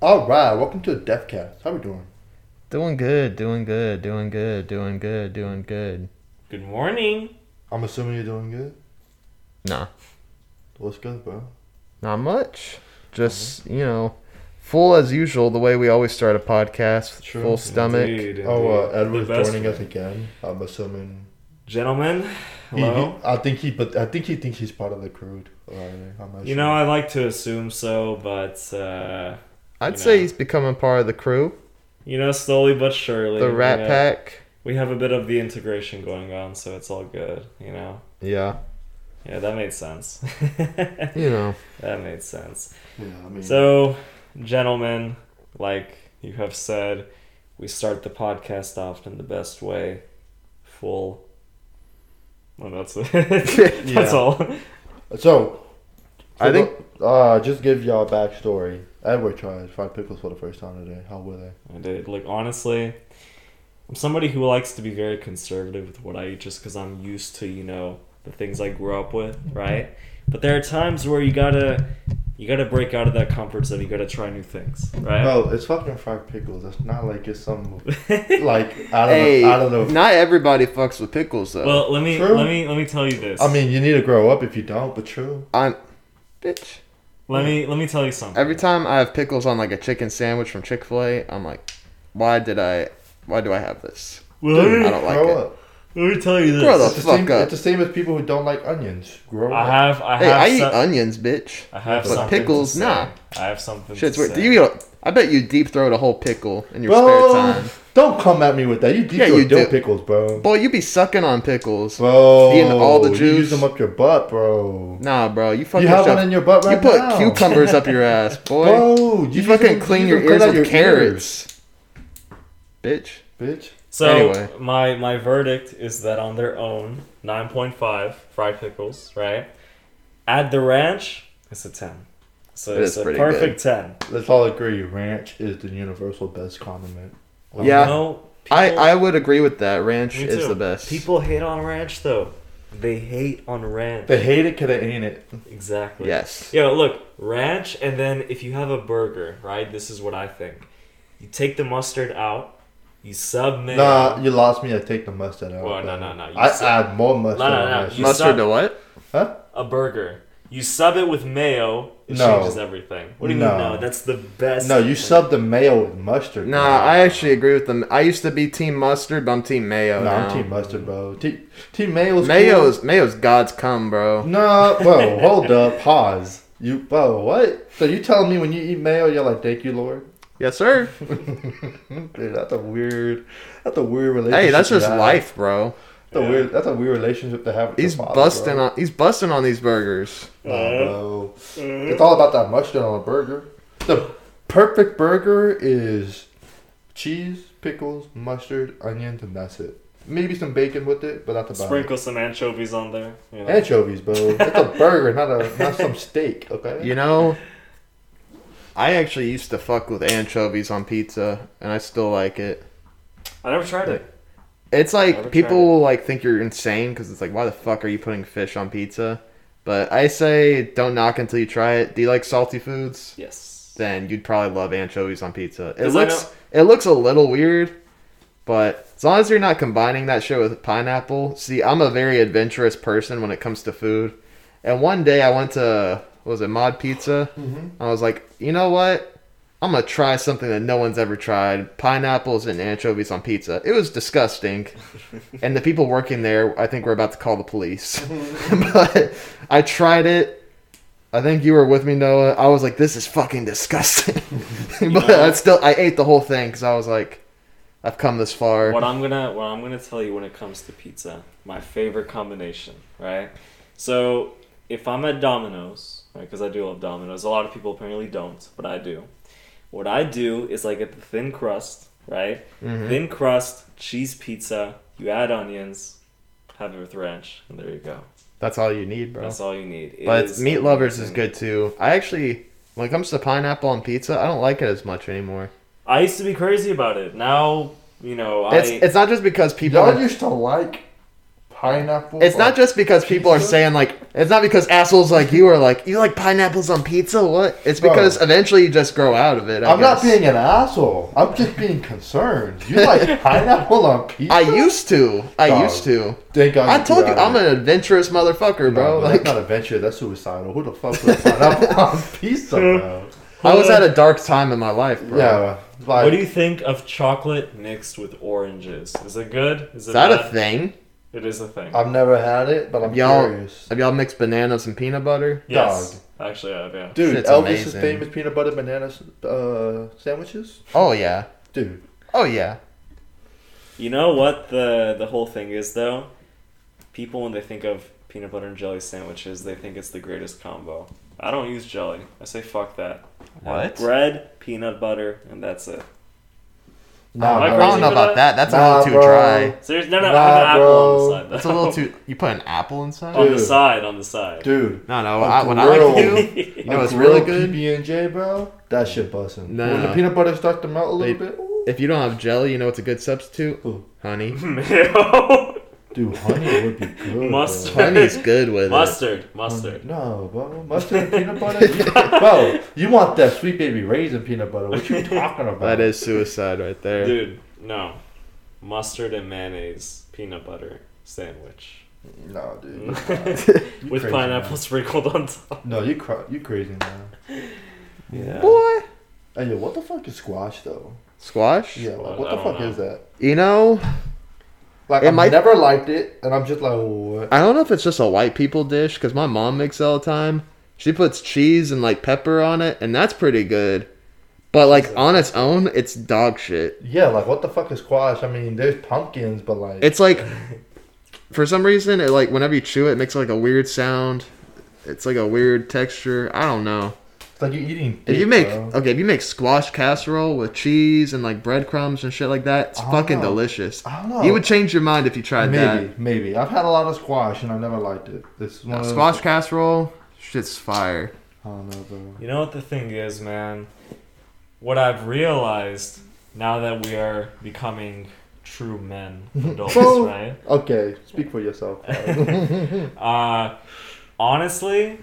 All right, welcome to the Deaf-Cast. How we doing? Doing good, doing good, doing good, doing good, doing good. Good morning. I'm assuming you're doing good. Nah, What's good, bro? not much. Just you know, full as usual. The way we always start a podcast, True. full stomach. Indeed, Oh, uh, indeed. Edward's The best joining us again. I'm assuming. Gentlemen, He, hello. he- I think he, but I think he thinks he's part of the crew. Alright, I'm not you sure. know, I like to assume so, but uh, I'd You say know. he's becoming part of the crew, you know, slowly but surely, the Rat we Pack. We have a bit of the integration going on, so it's all good. You know. Yeah, Yeah, that made sense. you know. that made sense. Yeah, I mean. So, gentlemen, like you have said, we start the podcast off in the best way, full. Well, that's it. that's Yeah. all. so, I think- Uh, just give y'all a backstory. Edward tried fried pickles for the first time today. How were they? I did. Like honestly, I'm somebody who likes to be very conservative with what I eat, just because I'm used to you know the things I grew up with, right? But there are times where you gotta you gotta break out of that comfort zone. You gotta try new things, right? Bro, it's fucking fried pickles. It's not like it's some like out of Hey, the, out of the. not everybody fucks with pickles though. well, let me True. let me let me tell you this. I mean, you need to grow up if you don't. But true. I'm, bitch. Let me let me tell you something. Every time I have pickles on like a chicken sandwich from Chick Fil A, I'm like, why did I? Why do I have this? Dude, I don't like grow it. Up. let me tell you this. Grow the It's the, fuck same, up. it's the same as people who don't like onions. Grow I up. have I Hey, have I eat some- onions, bitch. I have But something pickles, to say. nah. I have something. Shit's to weird. say. Do you? I bet you deep throat a whole pickle in your Bro, spare time. don't come at me with that. You deep Yeah, yeah, you dill do. pickles, bro. Boy, you be sucking on pickles. Bro, Eating all the You juice. use them up your butt, bro. Nah, bro, you fucking You have shove- one in your butt right You put now. cucumbers up your ass, boy. Bro, you, use fucking them- clean use your them ears with your carrots, bitch. bitch. So Anyway. my my verdict is that on their own, nine point five fried pickles, right? Add the ranch, it's a ten. So It it's a pretty perfect ten. Let's all agree, ranch is the universal best condiment. Well, Yeah. No, I, people- I would agree with that. Ranch is the best. People hate on ranch though. They hate on ranch. They hate it because they ain't it. exactly. yes. Yo, look, ranch, and then if you have a burger, right? This is what I think. You take the mustard out, you sub mayo. Nah, you lost me. I take the mustard out. Well, no, no, no, you I said- add more mustard No, no, no, you. Mustard sub- to what? Huh? a burger. You sub it with mayo, it No. changes everything. What do you No. mean no? That's the best. No, you thing. sub the mayo with mustard. Nah. I actually agree with them. I used to be team mustard, but I'm team mayo No, now. I'm team mustard, bro. Team, team mayo's Mayo's mayo's God's come, bro. No, whoa, hold up, pause. You, bro, what? So you telling me when you eat mayo, you're like, thank you, Lord? Yes, sir. Dude, that's a weird, that's a weird relationship. Hey, that's to just have. life, bro. That's a weird, that's a weird relationship to have. With He's father, busting bro. on. He's busting on these burgers. Nah, uh-huh. bro. Uh-huh. It's all about that mustard on a burger. The perfect burger is cheese, pickles, mustard, onions, and that's it. Maybe some bacon with it, but that's about Sprinkle some anchovies on there. You know? Anchovies, bro. It's a burger, not a not some steak. Okay. You know, I actually used to fuck with anchovies on pizza, and I still like it. I never tried it. It's like people will like think you're insane because it's like, why the fuck are you putting fish on pizza? But I say, don't knock until you try it. Do you like salty foods? Yes. Then you'd probably love anchovies on pizza. It looks it looks a little weird, but as long as you're not combining that shit with pineapple. See, I'm a very adventurous person when it comes to food. And one day I went to was it Mod Pizza? Mhm. I was like, you know what? I'm gonna try something that no one's ever tried: pineapples and anchovies on pizza. It was disgusting, and the people working there, I think, were about to call the police. but I tried it. I think you were with me, Noah. I was like, "This is fucking disgusting," but I still I ate the whole thing because I was like, "I've come this far." What I'm gonna what I'm gonna tell you when it comes to pizza, my favorite combination, right? So if I'm at Domino's, right? Because I do love Domino's. A lot of people apparently don't, but I do. What I do is I get the thin crust, right? Mhm. Thin crust, cheese pizza. You add onions, have it with ranch, and there you go. That's all you need, bro. That's all you need. It But is meat lovers is good too. I actually, when it comes to pineapple on pizza, I don't like it as much anymore. I used to be crazy about it. Now, you know, It's I it's not just because people. Y'all Are, used to like pineapple. it's not just because people are saying like It's not because assholes like you are like, you like pineapples on pizza? What? It's Bro. because eventually you just grow out of it. I I'm not being an asshole. I'm just being concerned. You like pineapple on pizza? I used to. I Dog. used to. Thank God I told you, I'm an adventurous motherfucker, bro. No, like, that's not adventure. That's suicidal. Who the fuck put pineapple on pizza, bro? I was at a dark time in my life, bro. Yeah, like What do you think of chocolate mixed with oranges? Is it good? Is it Is that a thing? It is a thing. I've never had it, but I'm Y'all- curious. Have y'all mixed bananas and peanut butter? yes, actually, I have. Yeah. Dude, Shit's Elvis's amazing. famous peanut butter banana uh, sandwiches. Oh yeah. Dude, Oh yeah. You know what the the whole thing is though? People when they think of peanut butter and jelly sandwiches, they think it's the greatest combo. I don't use jelly. I say fuck that. What? Bread, peanut butter, and that's it. Nah, Am I I don't know about that? that. That's a little too bro. dry. Seriously, no, no, Nah, I have an apple bro. on the side. That's a little too. You put an apple inside? on the side, on the side. Dude, No, no. A I, what I like to do. you know a what's really good? PB and J, bro. That shit busting. No, when no. the peanut butter starts to melt a little They- bit, ooh, If you don't have jelly, you know what's a good substitute? Ooh. Honey. Mayo. dude, honey would be good. bro. Mustard. Honey's good with it. Mustard, mustard. No, bro. Mustard and peanut butter? bro, you want that sweet baby raisin peanut butter. What you talking about? That is suicide right there. Dude, no. Mustard and mayonnaise peanut butter sandwich No, dude. Mm. You with crazy, pineapple man. sprinkled on top. No, you cra- you crazy man. Yeah. Boy. Hey, yo, what the fuck is squash though? Squash? Yeah, like, what the fuck know. is that? You know, Like, It I've might- never liked it, and I'm just like, what? I don't know if it's just a white people dish because my mom makes it all the time. She puts cheese and like pepper on it, and that's pretty good. But like on its own, it's dog shit. Yeah, like, what the fuck is squash? I mean, there's pumpkins, but like, It's like, for some reason, it like whenever you chew it, it makes like a weird sound. It's like a weird texture. I don't know. It's like you're eating. If you make bro. okay, if you make squash casserole with cheese and like breadcrumbs and shit like that, it's fucking know. delicious. I don't know. You would change your mind if you tried maybe, that. maybe. Maybe. I've had a lot of squash, and I've never liked it. This is one No, of those- squash casserole, shit's fire. I don't know, bro. You know what the thing is, man? What I've realized now that we are becoming true men, adults, Bro. right? Okay, speak for yourself. Uh, honestly,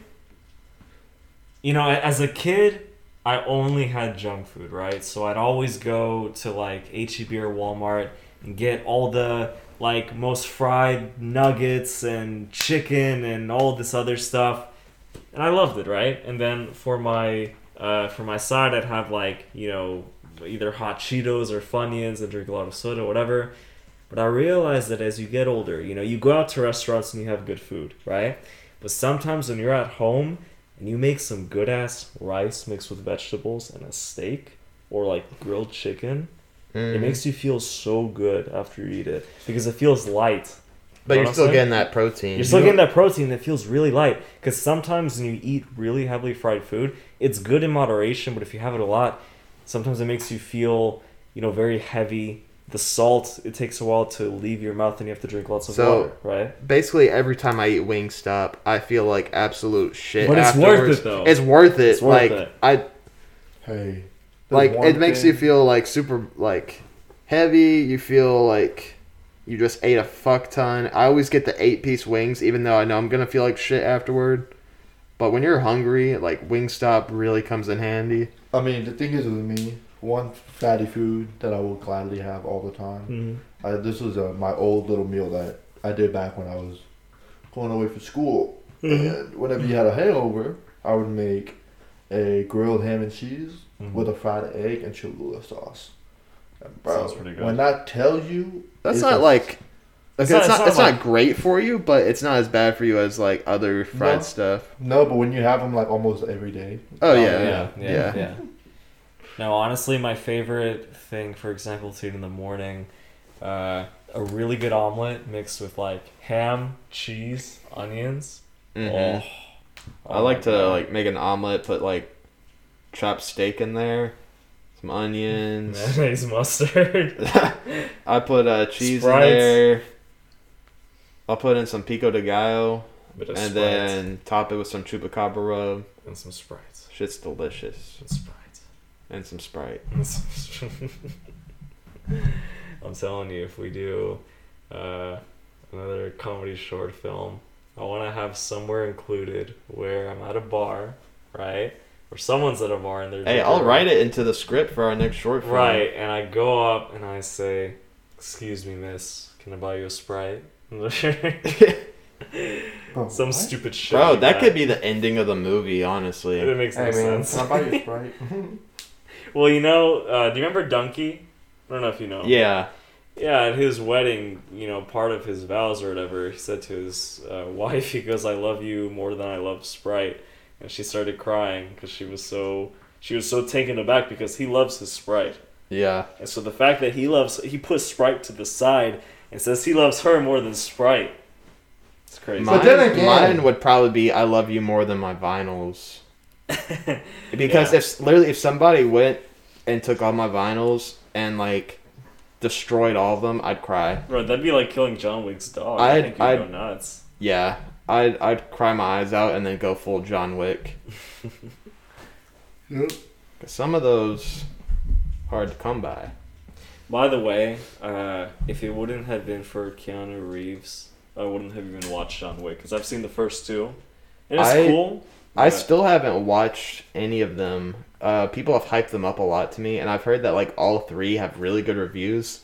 you know, as a kid, I only had junk food, right? So I'd always go to like HEB or Walmart and get all the like most fried nuggets and chicken and all this other stuff, and I loved it, right? And then for my uh, for my side, I'd have like you know either hot Cheetos or Funyuns and drink a lot of soda, whatever. But I realized that as you get older, you know, you go out to restaurants and you have good food, right? But sometimes when you're at home and you make some good ass rice mixed with vegetables and a steak or like grilled chicken, Mm. it makes you feel so good after you eat it because it feels light. But Know you're still getting that protein. You're still getting that protein that feels really light. Because sometimes when you eat really heavily fried food, it's good in moderation, but if you have it a lot, sometimes it makes you feel, you know, very heavy. The salt, it takes a while to leave your mouth and you have to drink lots of So- water, right? Basically, every time I eat Wingstop, I feel like absolute shit. But it's worth it, though. It's worth it. It's worth like it. I hey, like it makes thing- you feel like super like heavy. You feel like you just ate a fuck ton. I always get the eight piece wings, even though I know I'm gonna feel like shit afterward. But when you're hungry, like Wingstop really comes in handy. I mean, the thing is with me, one fatty food that I will gladly have all the time. Mm-hmm. I, this was uh, my old little meal that I did back when I was going away from school. Mm-hmm. And whenever you had a hangover, I would make a grilled ham and cheese Mhm. with a fried egg and Cholula sauce. And bro, Sounds pretty good. when that tells you, That's not a- like. It's It's, not- not, it's it's, not not, like- great for you, but it's not as bad for you as like other fried No. stuff. no, but when you have them like almost every day, Oh yeah, yeah, yeah, yeah, yeah. yeah. No, honestly, my favorite thing, for example, to eat in the morning, uh, a really good omelet mixed with like ham, cheese, onions. Mhm. Oh, I oh like to God. like make an omelet, put like chopped steak in there, some onions. mayonnaise, mustard. I put uh, cheese Sprites. in there. I'll put in some pico de gallo, and Sprite then top it with some chupacabra rub. and some sprites. Shit's delicious, And some sprite. I'm telling you, if we do uh, another comedy short film, I want to have somewhere included where I'm at a bar, right? Or someone's at a bar and they're Hey, I'll write it into the script for our next short film. Right, and I go up and I say, "Excuse me, miss, can I buy you a sprite?" Bro, Some what? stupid shit. Bro, like that could be the ending of the movie, honestly. It makes no Hey man, sense. can I buy you a Sprite? Well, you know, uh, do you remember Donkey? I don't know if you know. Yeah. Yeah, at his wedding, you know, part of his vows or whatever, he said to his uh, wife, he goes, "I love you more than I love Sprite," and she started crying because she was so she was so taken aback because he loves his Sprite, Yeah. and so the fact that he loves he puts Sprite to the side and says he loves her more than Sprite, it's crazy. But then again- mine would probably be I love you more than my vinyls. Because Yeah. if literally if somebody went and took all my vinyls and like destroyed all of them, I'd cry. Bro, that'd be like killing John Wick's dog. I I'd- think you'd I'd- go nuts. Yeah. I'd I'd cry my eyes out and then go full John Wick. Yep. 'Cause some of those hard to come by. By the way, uh, if it wouldn't have been for Keanu Reeves, I wouldn't have even watched John Wick because I've seen the first two, and it's I- cool. I still haven't watched any of them. Uh, people have hyped them up a lot to me, and I've heard that like all three have really good reviews.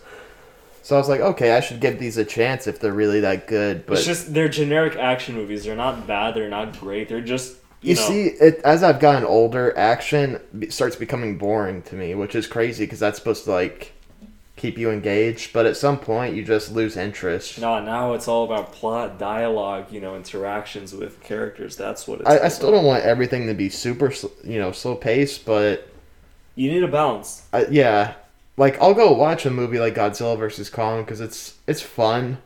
So I was like, okay, I should give these a chance if they're really that good. But it's just they're generic action movies. They're not bad. They're not great. They're just you, you know, see, it as I've gotten older, action starts becoming boring to me, which is crazy because that's supposed to like keep you engaged. But at some point, you just lose interest. No, now it's all about plot, dialogue, you know, interactions with characters. That's what it's. I, I still about. don't want everything to be super, you know, slow paced, but You need a balance. I, yeah, like I'll go watch a movie like Godzilla versus Kong because it's it's fun,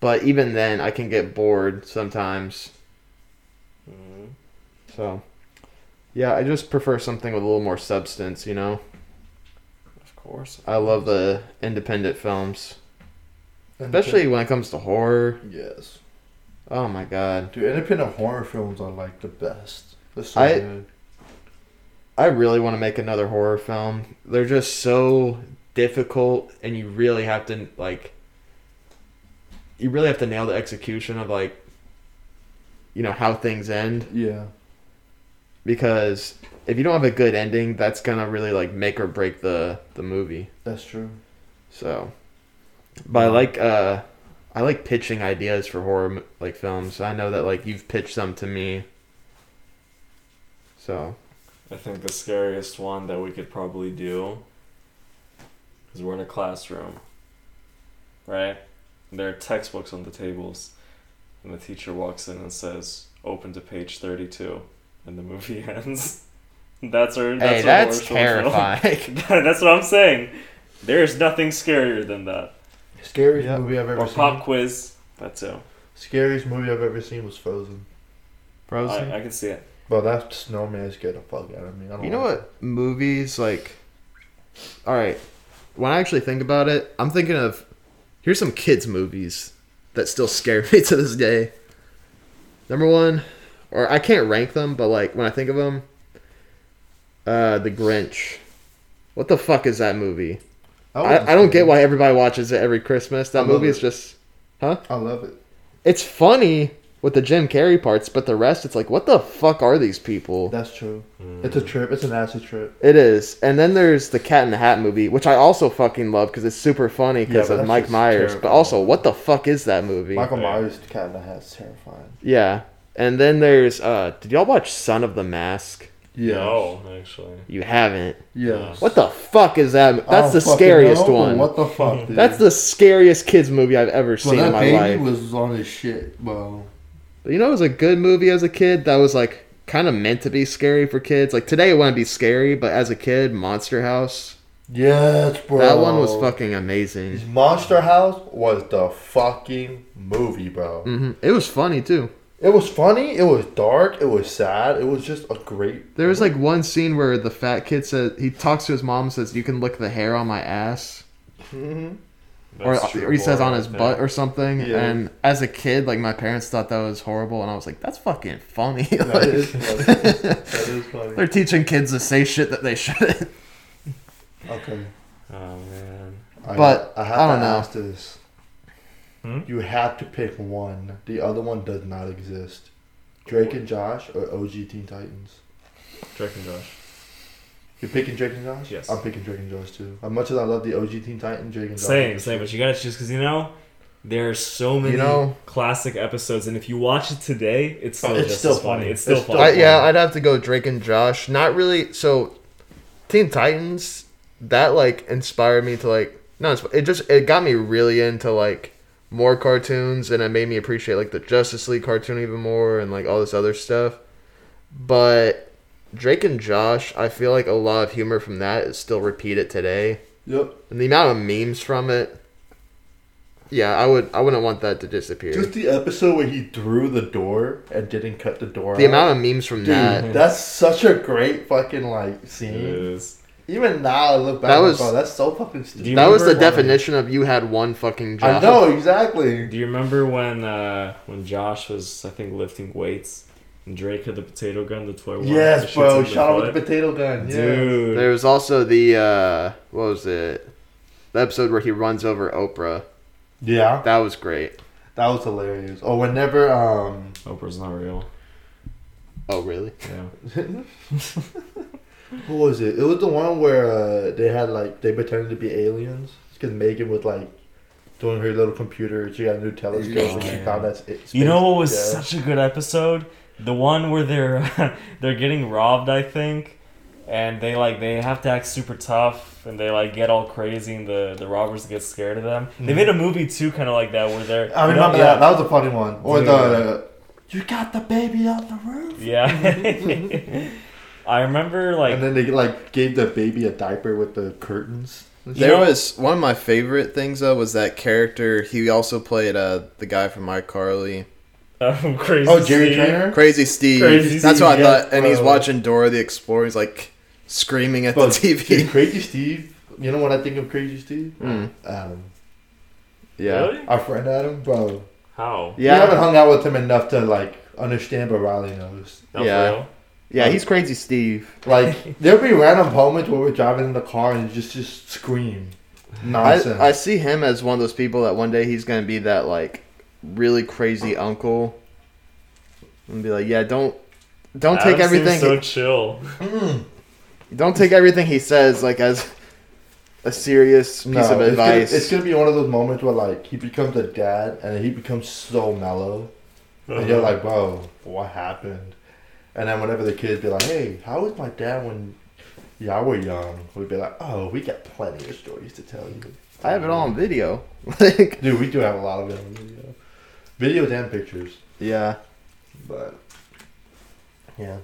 but even then I can get bored sometimes. Mhm. So, yeah, I just prefer something with a little more substance. You know, course. I love the independent films, especially when it comes to horror. yes, Oh my god, dude. Independent horror films are like the best. They're so I- good. I really want to make another horror film. They're just so difficult, and you really have to like. You really have to nail the execution of like. You know how things end Yeah, because if you don't have a good ending, that's gonna really like make or break the the movie. that's true. So, but I like uh, I like pitching ideas for horror like films. I know that like you've pitched some to me. So I think the scariest one that we could probably do is we're in a classroom, right? And there are textbooks on the tables, and the teacher walks in and says, "Open to page 32," and the movie ends. That's our. That's hey, our that's horror terrifying. that's what I'm saying. There's nothing scarier than that. Scariest Yeah. movie I've ever Or seen. pop quiz. That's too. Scariest movie I've ever seen was Frozen. Frozen. I, I can see it. But that snowman scared the fuck out of me. I don't You know like what movies like? All right, when I actually think about it, I'm thinking of here's some kids movies that still scare me to this day. Number one, or I can't rank them, but like when I think of them, uh, The Grinch. What the fuck is that movie? it. I, I don't get why everybody watches it every Christmas. That movie is just, huh? I love it. it's funny with the Jim Carrey parts, but the rest it's like what the fuck are these people? That's true. It's a trip. It's an acid trip. It is. And then there's the Cat in the Hat movie, which I also fucking love because it's super funny because Yeah, of Mike just Myers. But also, what the fuck is that movie? Michael Yeah. Myers, Cat in the Hat's terrifying. Yeah. And then there's uh did y'all watch Son of the Mask? Yeah. No, actually. You haven't. Yes. What the fuck is that? That's the scariest know, one. What the fuck? Dude? That's the scariest kids movie I've ever Well, seen in that my baby life. was on his shit. Well, But you know, it was a good movie as a kid. That was like kind of meant to be scary for kids. Like today, it wouldn't be scary, but as a kid, Monster House. yes, bro. That one was fucking amazing. Monster House was the fucking movie, bro. hmm It was funny too. It was funny. It was dark. It was sad. It was just a great. There was like one scene where the fat kid says he talks to his mom and says, "You can lick the hair on my ass," Mhm. or, or he says on his right butt or something. Yeah. And as a kid, like my parents thought that was horrible, and I was like, "That's fucking funny." Like, is funny. that is funny. They're teaching kids to say shit that they shouldn't. Okay. Oh man. I, But, I have I don't to know. ask this. Hmm? You have to pick one. The other one does not exist. Drake and Josh or OG Teen Titans. Drake and Josh. You're picking Drake and Josh? Yes. I'm picking Drake and Josh too. As much as I love the OG Teen Titans, Drake and Josh. Same, same. But you gotta choose because you know there are so many know- classic episodes, and if you watch it today, it's still It's just still funny. funny. It's still It's still funny. I, yeah, I'd have to go Drake and Josh. Not really. So, Teen Titans that like inspired me to like no, it just it got me really into like more cartoons, and it made me appreciate like the Justice League cartoon even more, and like all this other stuff. But Drake and Josh, I feel like a lot of humor from that is still repeated today, Yep. and the amount of memes from it. Yeah, I would. I wouldn't want that to disappear. Just the episode where he threw the door and didn't cut the door the out. amount of memes from Dude, that. that's such a great fucking like scene. is. Even now, I look back. That That was- was that's so fucking stupid. That was the definition of you had one fucking job. I know exactly. Do you remember when uh, when Josh was I think lifting weights and Drake had the potato gun, the toy one? Yes, bro. in the Shout out with the potato gun. Yeah. dude. There was also the uh what was it? The episode where he runs over Oprah. Yeah, That was great. that was hilarious. Oh, whenever um, Oprah's not real. Oh really? Yeah. who was it? It was the one where uh, they had like they pretended to be aliens because Megan was like doing her little computer. She got a new telescope and she Yeah. found that. It, You know what was yeah. such a good episode? The one where they're they're getting robbed, I think, and they like they have to act super tough and they like get all crazy and the the robbers get scared of them. They Mhm. made a movie too, kind of like that, where they're I remember that. That was a funny one. Or Dude. the you got the baby on the roof. Yeah. I remember like and then they like gave the baby a diaper with the curtains. There know- was one of my favorite things though was that character. He also played uh the guy from iCarly, um, crazy. Oh, Jerry Steve. Trainor. Crazy Steve. Crazy That's Steve, what I yes, thought. And he's watching Dora the Explorer. He's like screaming at But the dude, TV. Crazy Steve. You know what I think of Crazy Steve? Mm. Adam. Yeah. Really? Our friend Adam, bro. How? Yeah. You haven't hung out with him enough to like understand, but Riley knows. No, for Yeah. Real? Yeah, he's crazy Steve. Like there'll be random moments where we're driving in the car and just just scream nonsense. I, I see him as one of those people that one day he's gonna be that like really crazy uncle and be like, yeah, don't don't take Adam seems everything so chill. Mm. don't take everything he says like as a serious piece No, of it's gonna, advice. it's gonna be one of those moments where like he becomes a dad and he becomes so mellow, and Uh-huh. you're like, bro, what happened? And then whenever the kids be like, hey, how was my dad when y'all were young? We'd be like, oh, we got plenty of stories to tell you. I have it all on video. like, Dude, we do have a lot of it on video, videos and pictures. yeah. But yeah,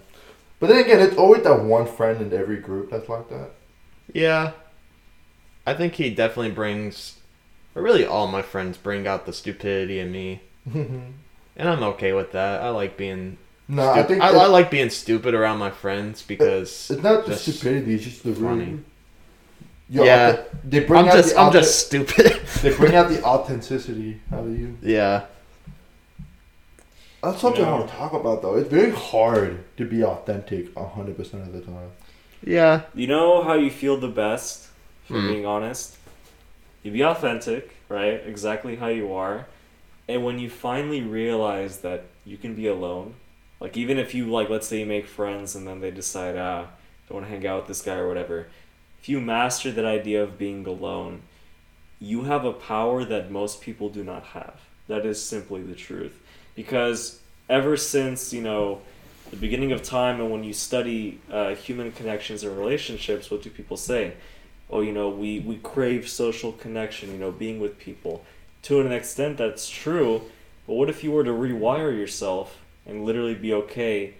but then again, it's always that one friend in every group that's like that. Yeah. I think he definitely brings or really all my friends bring out the stupidity in me. And I'm okay with that. I like being no, I think I, it's, I like being stupid around my friends because it's not the just stupidity; it's just the funny. Yo, Yeah. authe- they bring I'm out just the I'm authe- just stupid. they bring out the authenticity out of you. yeah. That's something I Yeah. want to talk about though. It's very hard to be authentic hundred percent of the time. Yeah. You know how you feel the best, for Hmm. being honest? You be authentic, right? Exactly how you are. And when you finally realize that you can be alone, like even if you like let's say you make friends and then they decide, ah, don't want to hang out with this guy or whatever. If you master that idea of being alone, you have a power that most people do not have. That is simply the truth. Because ever since, you know, the beginning of time and when you study uh, human connections and relationships, what do people say? Oh, you know, we, we crave social connection, you know, being with people. To an extent, that's true, but what if you were to rewire yourself and literally be okay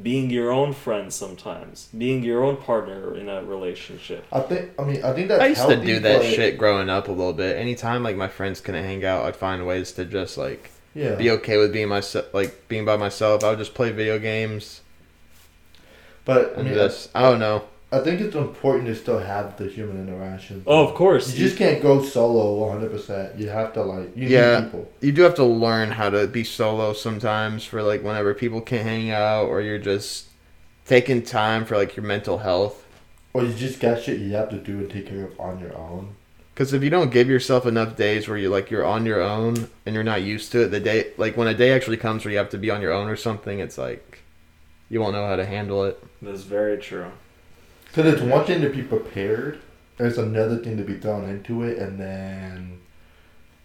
being your own friend sometimes, being your own partner in a relationship? I think. I mean, I think that's I used healthy, to do that but- shit growing up a little bit. Anytime like my friends couldn't hang out, I'd find ways to just like Yeah. be okay with being myself, like being by myself. I would just play video games But I mean, just I don't know. I think it's important to still have the human interaction. Oh, of course. You just can't go solo 100. percent You have to like. You Yeah. need people. You do have to learn how to be solo sometimes for like whenever people can't hang out or you're just taking time for like your mental health. Or you just got shit you have to do and take care of on your own. Because if you don't give yourself enough days where you're like you're on your own and you're not used to it, the day like when a day actually comes where you have to be on your own or something, it's like you won't know how to handle it. That's very true. Because it's one thing to be prepared, it's another thing to be thrown into it and then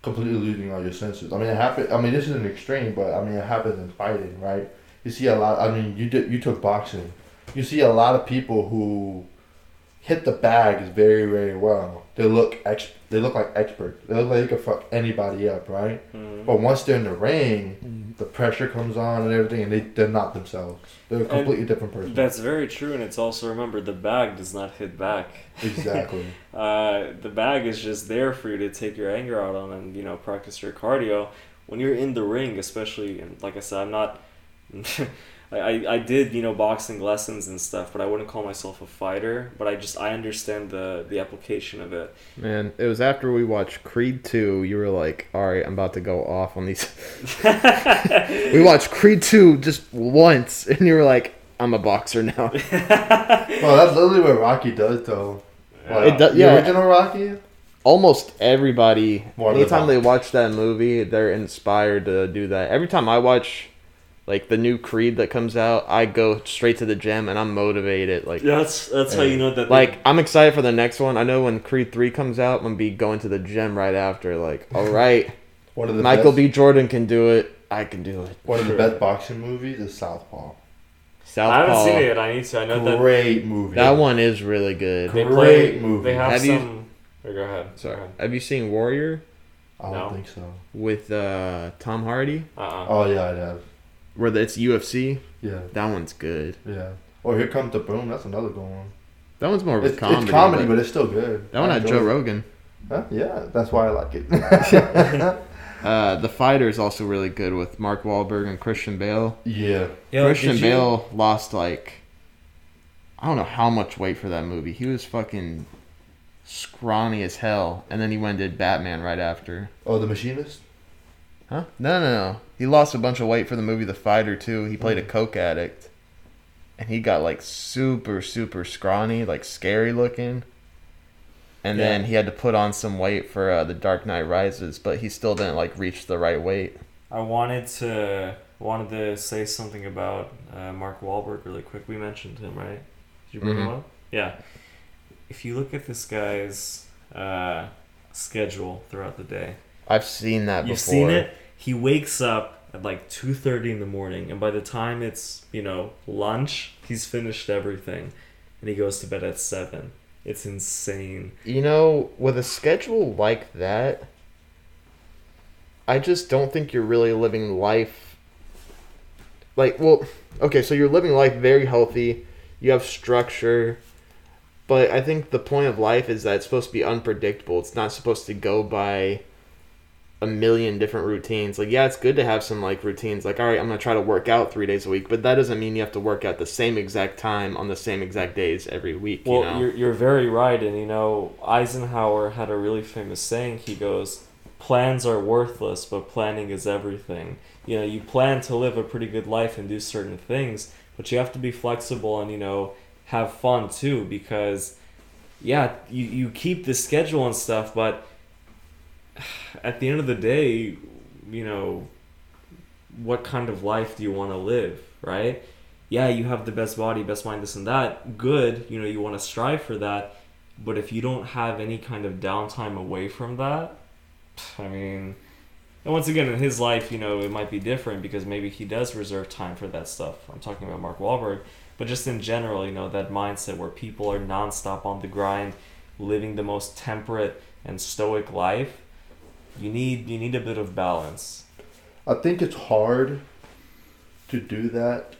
completely losing all your senses. I mean, it happened. I mean, this is an extreme, but I mean, it happens in fighting, right? You see a lot. I mean, you did. You took boxing. You see a lot of people who hit the bags very, very well. They look ex. They look like experts. They look like they could fuck anybody up, right? Mhm. But once they're in the ring, the pressure comes on and everything, and they they're not themselves. They're a completely different person. That's very true, and it's also remember the bag does not hit back. exactly. Uh, the bag is just there for you to take your anger out on and you know practice your cardio. When you're in the ring, especially, and like I said, I'm not. I, I, I did you know boxing lessons and stuff, but I wouldn't call myself a fighter. But I just I understand the the application of it. Man, it was after we watched Creed 2, you were like, all right, I'm about to go off on these. we watched Creed 2 just once, and you were like, I'm a boxer now. Well, that's literally what Rocky does, though. Like, It does- the yeah. original Rocky. Almost everybody, One of anytime they watch that movie, they're inspired to do that. Every time I watch, like, the new Creed that comes out, I go straight to the gym and I'm motivated. Like, Yeah, that's that's how you know that. Like I'm excited for the next one. I know when Creed three comes out, I'm gonna be going to the gym right after. Like, all right, One of the Michael best, B. Jordan can do it. I can do it. One of the best boxing movies is Southpaw. Southpaw. I haven't seen it yet. I need to. I know that Great movie. That one is really good. they Great play. movie. They have, Have you- some. Or go ahead. Sorry, Go ahead. have you seen Warrior I don't No. think so. with uh, Tom Hardy, Uh-uh. Oh yeah, I have. Where it's UFC? Yeah, That one's good. yeah. Oh, here comes the boom. That's another good one. That one's more of a It's comedy. comedy, it's comedy, but but it's still good. that one I had Joe it. Rogan. Huh? Yeah, that's why I like it. Uh, the Fighter is also really good with Mark Wahlberg and Christian Bale. yeah. Yo, Christian did you- Bale lost like I don't know how much weight for that movie. He was fucking scrawny as hell, and then he went and did Batman right after. Oh, the machinist. Huh? No, no, no. He lost a bunch of weight for the movie The Fighter too. He played a coke addict, and he got like super, super scrawny, like scary looking. And then he had to put on some weight for uh, The Dark Knight Rises, but he still didn't like reach the right weight. I wanted to wanted to say something about uh, Mark Wahlberg really quick. We mentioned him, right? Did you bring him Mhm. up? Yeah. If you look at this guy's uh, schedule throughout the day, I've seen that you've before. seen it. He wakes up at like two thirty in the morning, and by the time it's you know lunch, he's finished everything, and he goes to bed at seven. It's insane. You know, with a schedule like that, I just don't think you're really living life. Like, well, okay, so you're living life very healthy, you have structure, but I think the point of life is that it's supposed to be unpredictable. It's not supposed to go by a million different routines. Like, yeah, it's good to have some like routines. Like, all right, I'm gonna try to work out three days a week, but that doesn't mean you have to work out the same exact time on the same exact days every week. Well, you know? you're you're very right, and you know Eisenhower had a really famous saying. He goes, "Plans are worthless, but planning is everything." You know, you plan to live a pretty good life and do certain things, but you have to be flexible and you know have fun too, because yeah, you you keep the schedule and stuff, but at the end of the day, you know, what kind of life do you want to live, right? yeah, you have the best body, best mind, this and that. Good, you know, you want to strive for that. But if you don't have any kind of downtime away from that, I mean, and once again, in his life, you know, it might be different because maybe he does reserve time for that stuff. I'm talking about Mark Wahlberg. But just in general, you know, that mindset where people are nonstop on the grind, living the most temperate and stoic life, you need you need a bit of balance. I think it's hard to do that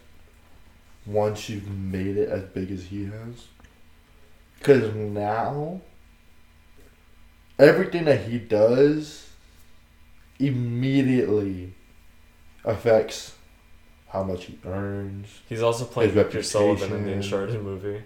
once you've made it as big as he has. Because now, everything that he does immediately affects how much he earns. He's also playing His Victor Sullivan in the reputation. Uncharted movie.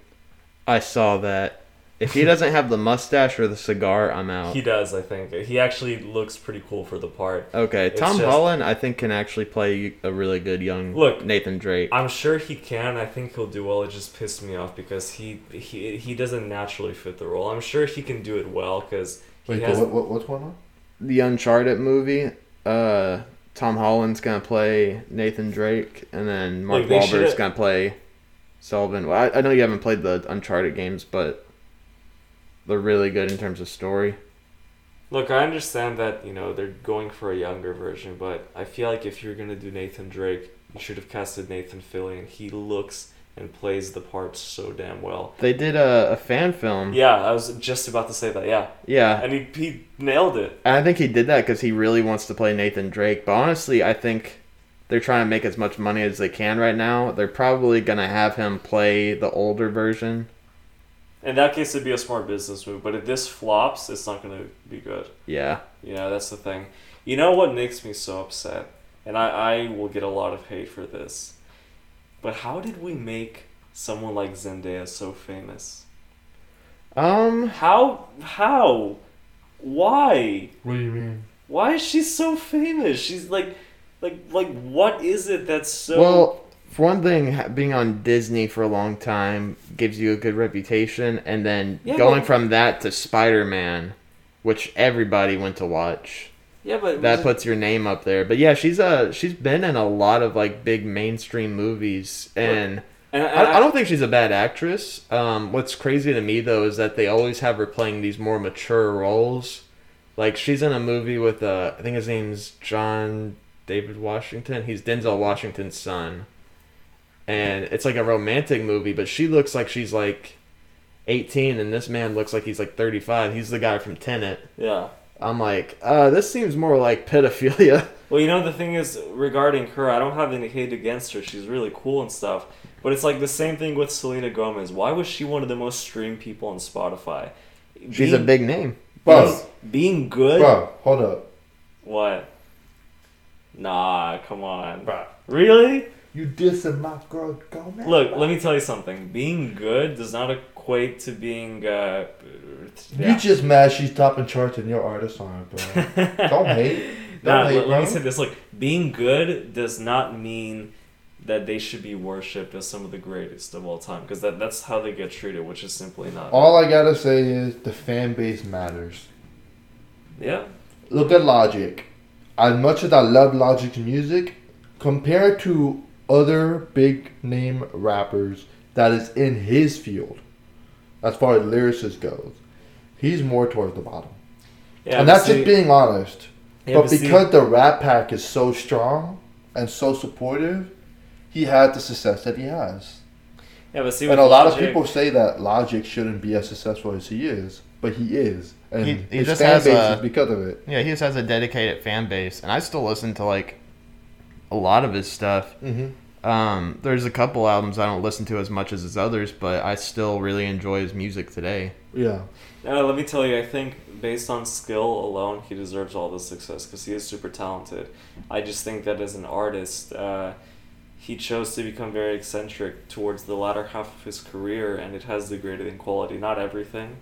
I saw that. If he doesn't have the mustache or the cigar, I'm out. He does, I think. He actually looks pretty cool for the part. okay, It's Tom just- Holland, I think can actually play a really good young Look, Nathan Drake. I'm sure he can. I think he'll do well. It just pissed me off because he he he doesn't naturally fit the role. I'm sure he can do it well because Wait, has- what, what, what's going on? The Uncharted movie. Uh, Tom Holland's gonna play Nathan Drake, and then Mark Like, Wahlberg's shoulda- gonna play Sullivan. Well, I, I know you haven't played the Uncharted games, but they're really good in terms of story. Look, I understand that you know they're going for a younger version, but I feel like if you're gonna do Nathan Drake, you should have casted Nathan Fillion. He looks and plays the part so damn well. They did a, a fan film. Yeah, I was just about to say that. Yeah, Yeah, and he he nailed it. And I think he did that because he really wants to play Nathan Drake. But honestly, I think they're trying to make as much money as they can right now. They're probably gonna have him play the older version. In that case, it'd be a smart business move. But if this flops, it's not gonna be good. Yeah. Yeah, that's the thing. You know what makes me so upset, and I I will get a lot of hate for this. But how did we make someone like Zendaya so famous? Um. How? How? Why? What do you mean? Why is she so famous? She's like, like, like, what is it that's so? Well, for one thing, being on Disney for a long time gives you a good reputation, and then Yeah, going but- from that to Spider Man, which everybody went to watch. yeah, but That puts your name up there. But yeah, she's uh she's been in a lot of like big mainstream movies, and. and, and I, I don't think she's a bad actress. Um, what's crazy to me though is that they always have her playing these more mature roles. Like she's in a movie with uh, I think his name's John David Washington. He's Denzel Washington's son, and it's like a romantic movie. But she looks like she's like eighteen, and this man looks like he's like thirty-five. He's the guy from Tenet. Yeah. I'm like, uh, this seems more like pedophilia. Well, you know the thing is regarding her, I don't have any hate against her. She's really cool and stuff. But it's like the same thing with Selena Gomez. Why was she one of the most streamed people on Spotify? She's a big name. Bro, being good. bro, hold up. What? Nah, come on. Bro. Really? You dissing my girl Gomez? Look, let me tell you something. Being good does not equate to being. Uh, You just mad she's topping charts and your artist on it, bro. Don't hate. Don't Nah, hate, let, let me say this. Look, being good does not mean that they should be worshipped as some of the greatest of all time, because that, that's how they get treated, which is simply not. All I gotta say is the fan base matters. Yeah. Look at Logic. As much as I love Logic's music, compared to other big name rappers that is in his field, as far as lyricist goes, he's more towards the bottom. Yeah, and that's see- just being honest. yeah, but see- because the RattPack is so strong and so supportive, he had the success that he has. yeah, but see, And with a lot of people say that Logic shouldn't be as successful as he is, but he is, and He- he his just fan has base a- is because of it. Yeah, he just has a dedicated fan base, and I still listen to like a lot of his stuff. Mm-hmm. Um, there's a couple albums I don't listen to as much as his others, but I still really enjoy his music today. Yeah. Uh, let me tell you, I think based on skill alone, he deserves all the success because he is super talented. I just think that as an artist, uh, he chose to become very eccentric towards the latter half of his career, and it has degraded in quality. Not everything,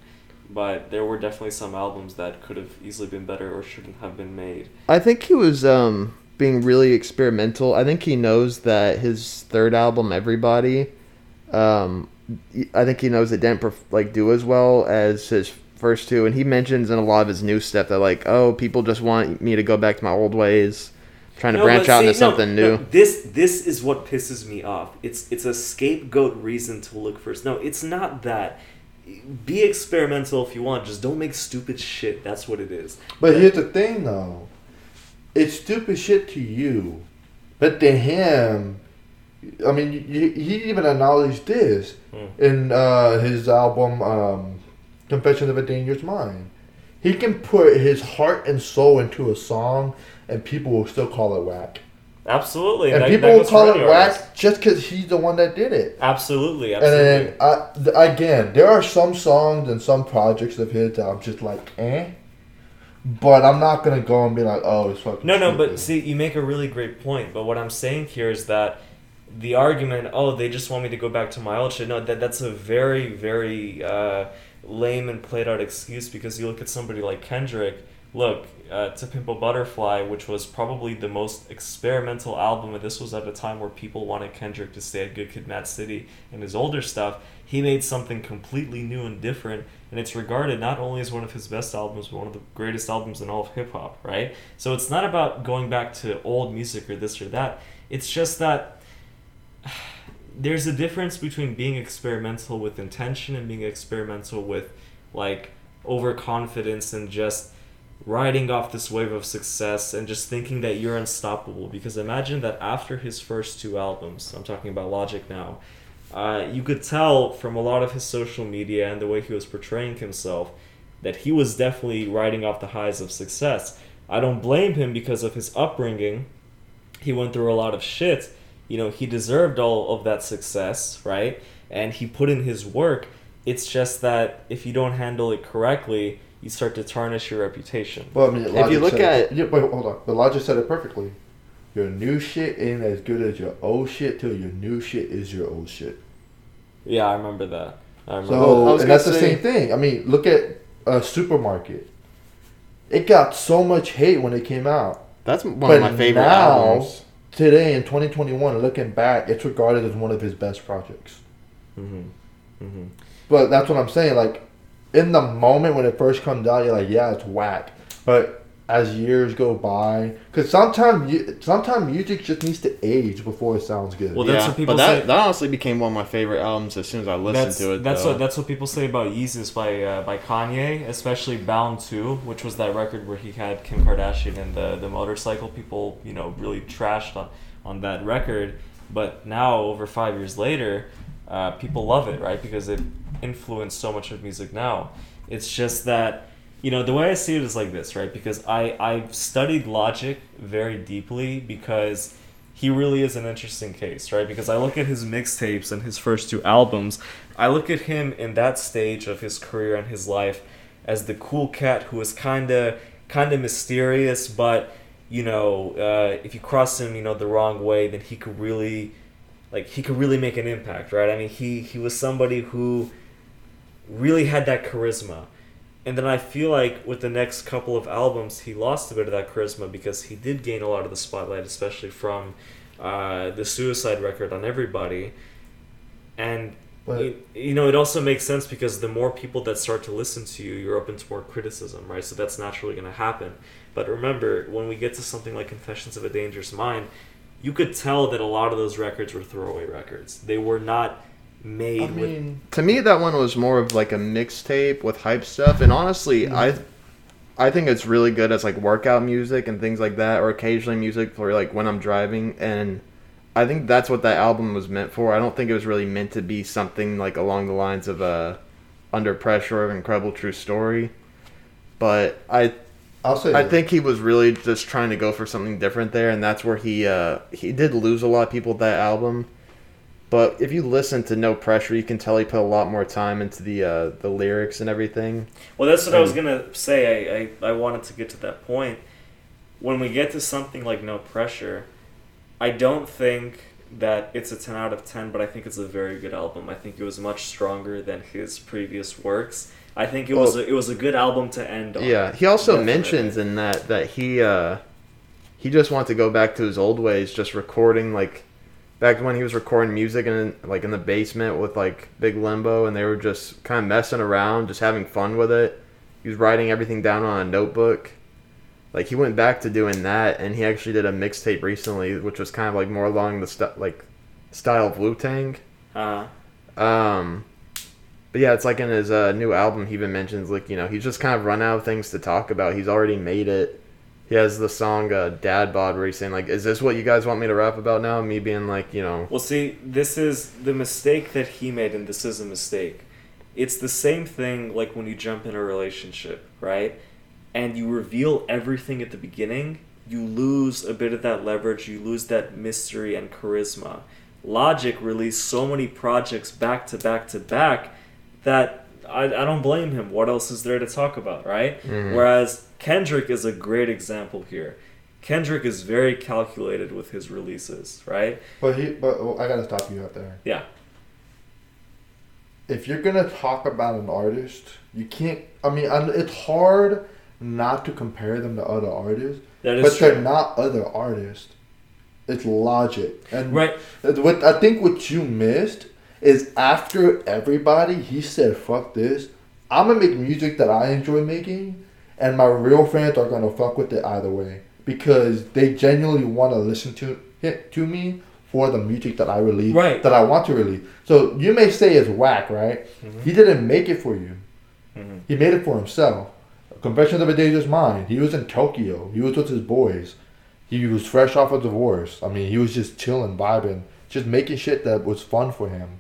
but there were definitely some albums that could have easily been better or shouldn't have been made. I think he was um, being really experimental. I think he knows that his third album, Everybody, um, I think he knows it didn't perf- like do as well as his first two, and he mentions in a lot of his new stuff that like, oh, people just want me to go back to my old ways, trying to No, branch out see, into no, something no, new. this this is what pisses me off. It's it's a scapegoat reason to look first. No, it's not that. Be experimental if you want. Just don't make stupid shit. That's what it is. But here's the thing, though. It's stupid shit to you, but to him, I mean, y- he even acknowledged this Hmm. in uh, his album um, "Confession of a Dangerous Mind." He can put his heart and soul into a song, and people will still call it whack. Absolutely. And that- people that will call it whack just because he's the one that did it. Absolutely. And then I, th- again, there are some songs and some projects of his that I'm just like, eh. But I'm not gonna go and be like, oh, it's fucking. No, no, but see, you make a really great point. But what I'm saying here is that the argument, oh, they just want me to go back to my old shit. No, that that's a very, very uh, lame and played out excuse because you look at somebody like Kendrick. look, uh, To Pimp a Butterfly, which was probably the most experimental album, and this was at a time where people wanted Kendrick to stay at Good Kid, Mad City, and his older stuff. He made something completely new and different, and it's regarded not only as one of his best albums, but one of the greatest albums in all of hip hop, right? So it's not about going back to old music or this or that. It's just that there's a difference between being experimental with intention and being experimental with like overconfidence and just riding off this wave of success and just thinking that you're unstoppable because imagine that after his first two albums i'm talking about logic now uh, you could tell from a lot of his social media and the way he was portraying himself that he was definitely riding off the highs of success i don't blame him because of his upbringing he went through a lot of shit you know he deserved all of that success right and he put in his work it's just that if you don't handle it correctly you start to tarnish your reputation Well, I mean, If you look at- it, yeah, wait, hold on. But Logic said it perfectly. Your new shit ain't as good as your old shit till your new shit is your old shit. Yeah i remember that i remember So, I and gonna that's the same thing. I mean, look at a supermarket. It got so much hate when it came out. That's one But of my favorite now- albums. Today in 2021, looking back, it's regarded as one of his best projects. hmm hmm But that's what I'm saying. Like, in the moment when it first comes out, you're like, yeah, it's whack. But as years go by, because sometimes sometimes music just needs to age before it sounds good. Well, that's yeah, what people but that, say- that honestly became one of my favorite albums as soon as I listened that's, to it. That's though. what that's what people say about Yeezus by uh, by Kanye, especially Bound 2, which was that record where he had Kim Kardashian and the the motorcycle. People, you know, really trashed on on that record, but now over 5 years later, uh, people love it, right? Because it influenced so much of music now. It's just that you know the way I see it is like this, right? Because I I've studied Logic very deeply because he really is an interesting case, right? Because I look at his mixtapes and his first two albums, I look at him in that stage of his career and his life as the cool cat who is kind of kind of mysterious, but you know, uh, if you cross him, you know, the wrong way, then he could really, like, he could really make an impact, right? I mean, he he was somebody who really had that charisma. And then I feel like with the next couple of albums, he lost a bit of that charisma because he did gain a lot of the spotlight, especially from uh, the Suicide record on Everybody. And, But- you, you know, it also makes sense because the more people that start to listen to you, you're open to more criticism, right? So that's naturally going to happen. But remember, when we get to something like Confessions of a Dangerous Mind, you could tell that a lot of those records were throwaway records. They were not made I with to me that one was more of like a mixtape with hype stuff and honestly i i think it's really good as like workout music and things like that or occasionally music for like when i'm driving and i think that's what that album was meant for i don't think it was really meant to be something like along the lines of a under pressure or incredible true story but i I'll say. I think he was really just trying to go for something different there, and that's where he uh, he did lose a lot of people with that album. But if you listen to No Pressure, you can tell he put a lot more time into the uh, the lyrics and everything. Well, that's what I was gonna say. I, I, I wanted to get to that point. When we get to something like No Pressure, I don't think that it's a 10 out of 10, but I think it's a very good album. I think it was much stronger than his previous works. I think it was a, it was a good album to end on. Yeah, he also Definitely. mentions in that that he uh, he just wants to go back to his old ways, just recording like back when he was recording music in like in the basement with like Big Lenbo, and they were just kind of messing around, just having fun with it. He was writing everything down on a notebook. Like he went back to doing that, and he actually did a mixtape recently, which was kind of like more along the st- like style of Wu Tang. Uh, Um, but yeah, it's like in his uh, new album, he even mentions like you know he's just kind of run out of things to talk about. He's already made it. He has the song uh, "Dad Bod" where he's saying like, "Is this what you guys want me to rap about now?" Me being like, you know, well, see, this is the mistake that he made, and this is a mistake. It's the same thing like when you jump in a relationship, right? And you reveal everything at the beginning, you lose a bit of that leverage, you lose that mystery and charisma. Logic released so many projects back to back to back that I, I don't blame him. What else is there to talk about, right? Mhm. Whereas Kendrick is a great example here. Kendrick is very calculated with his releases, right? But he. But well, I gotta stop you out there. Yeah. If you're gonna talk about an artist, you can't. I mean, it's hard not to compare them to other artists, That is but true. they're not other artists. It's logic, and Right. what I think what you missed is after everybody, he said, "Fuck this! I'm gonna make music that I enjoy making, and my real fans are gonna fuck with it either way because they genuinely want to listen to it to me for the music that I release, Right. that I want to release. So you may say it's whack, right? Mm-hmm. He didn't make it for you. Mhm. He made it for himself. Confessions of a Dangerous Mind. He was in Tokyo. He was with his boys. He was fresh off a divorce. I mean, he was just chilling, vibing, just making shit that was fun for him.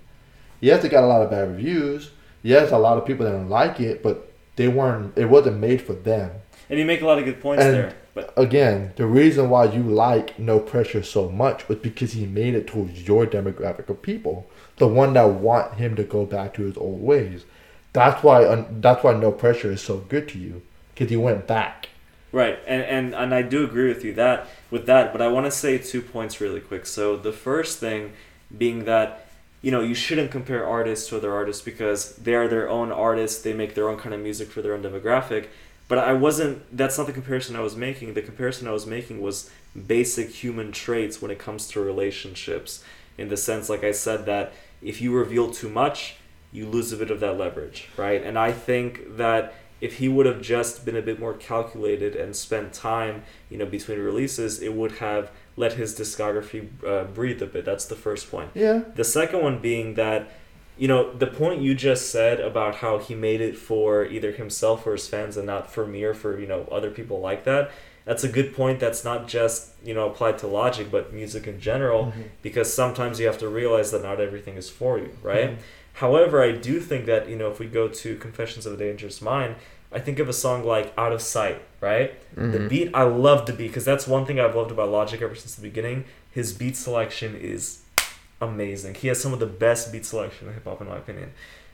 Yes, it got a lot of bad reviews. Yes, a lot of people didn't like it, but they weren't. It wasn't made for them. And you make a lot of good points And- there. But Again, the reason why you like No Pressure so much was because he made it towards your demographic of people, the one that want him to go back to his old ways. That's why. That's why No Pressure is so good to you, because he went back. Right, and, and and I do agree with you that with that, but I want to say two points really quick. So the first thing being that you know you shouldn't compare artists to other artists because they are their own artists. They make their own kind of music for their own demographic. But I wasn't. That's not the comparison I was making. The comparison I was making was basic human traits when it comes to relationships. In the sense, like I said, that if you reveal too much, you lose a bit of that leverage, right? And I think that if he would have just been a bit more calculated and spent time, you know, between releases, it would have let his discography uh, breathe a bit. That's the first point. Yeah. The second one being that, you know, the point you just said about how he made it for either himself or his fans and not for me or for, you know, other people like that. That's a good point. That's not just, you know, applied to logic, but music in general, because sometimes you have to realize that not everything is for you, right? However, I do think that, you know, if we go to Confessions of a Dangerous Mind, I think of a song like Out of Sight, right? The mm-hmm. beat, I love the beat because that's one thing I've loved about Logic ever since the beginning. His beat selection is amazing. He has some of the best beat selection in hip hop, in my opinion.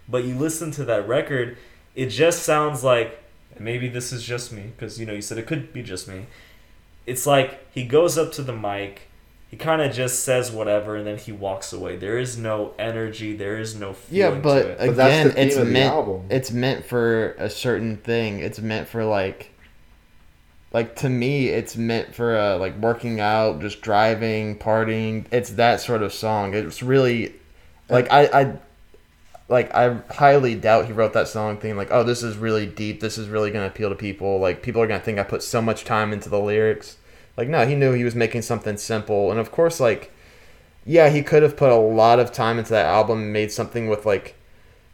But you listen to that record, it just sounds like maybe this is just me because you know you said it could be just me. It's like he goes up to the mic, he kind of just says whatever, and then he walks away. There is no energy. There is no Yeah, but to it. But that's again, the it's of the meant album. it's meant for a certain thing. It's meant for like like to me it's meant for uh, like working out, just driving, partying. It's that sort of song. It's really like I I like I highly doubt he wrote that song thinking like, "Oh, this is really deep. This is really going to appeal to people. Like people are going to think I put so much time into the lyrics." Like no, he knew he was making something simple. And of course like yeah, he could have put a lot of time into that album and made something with like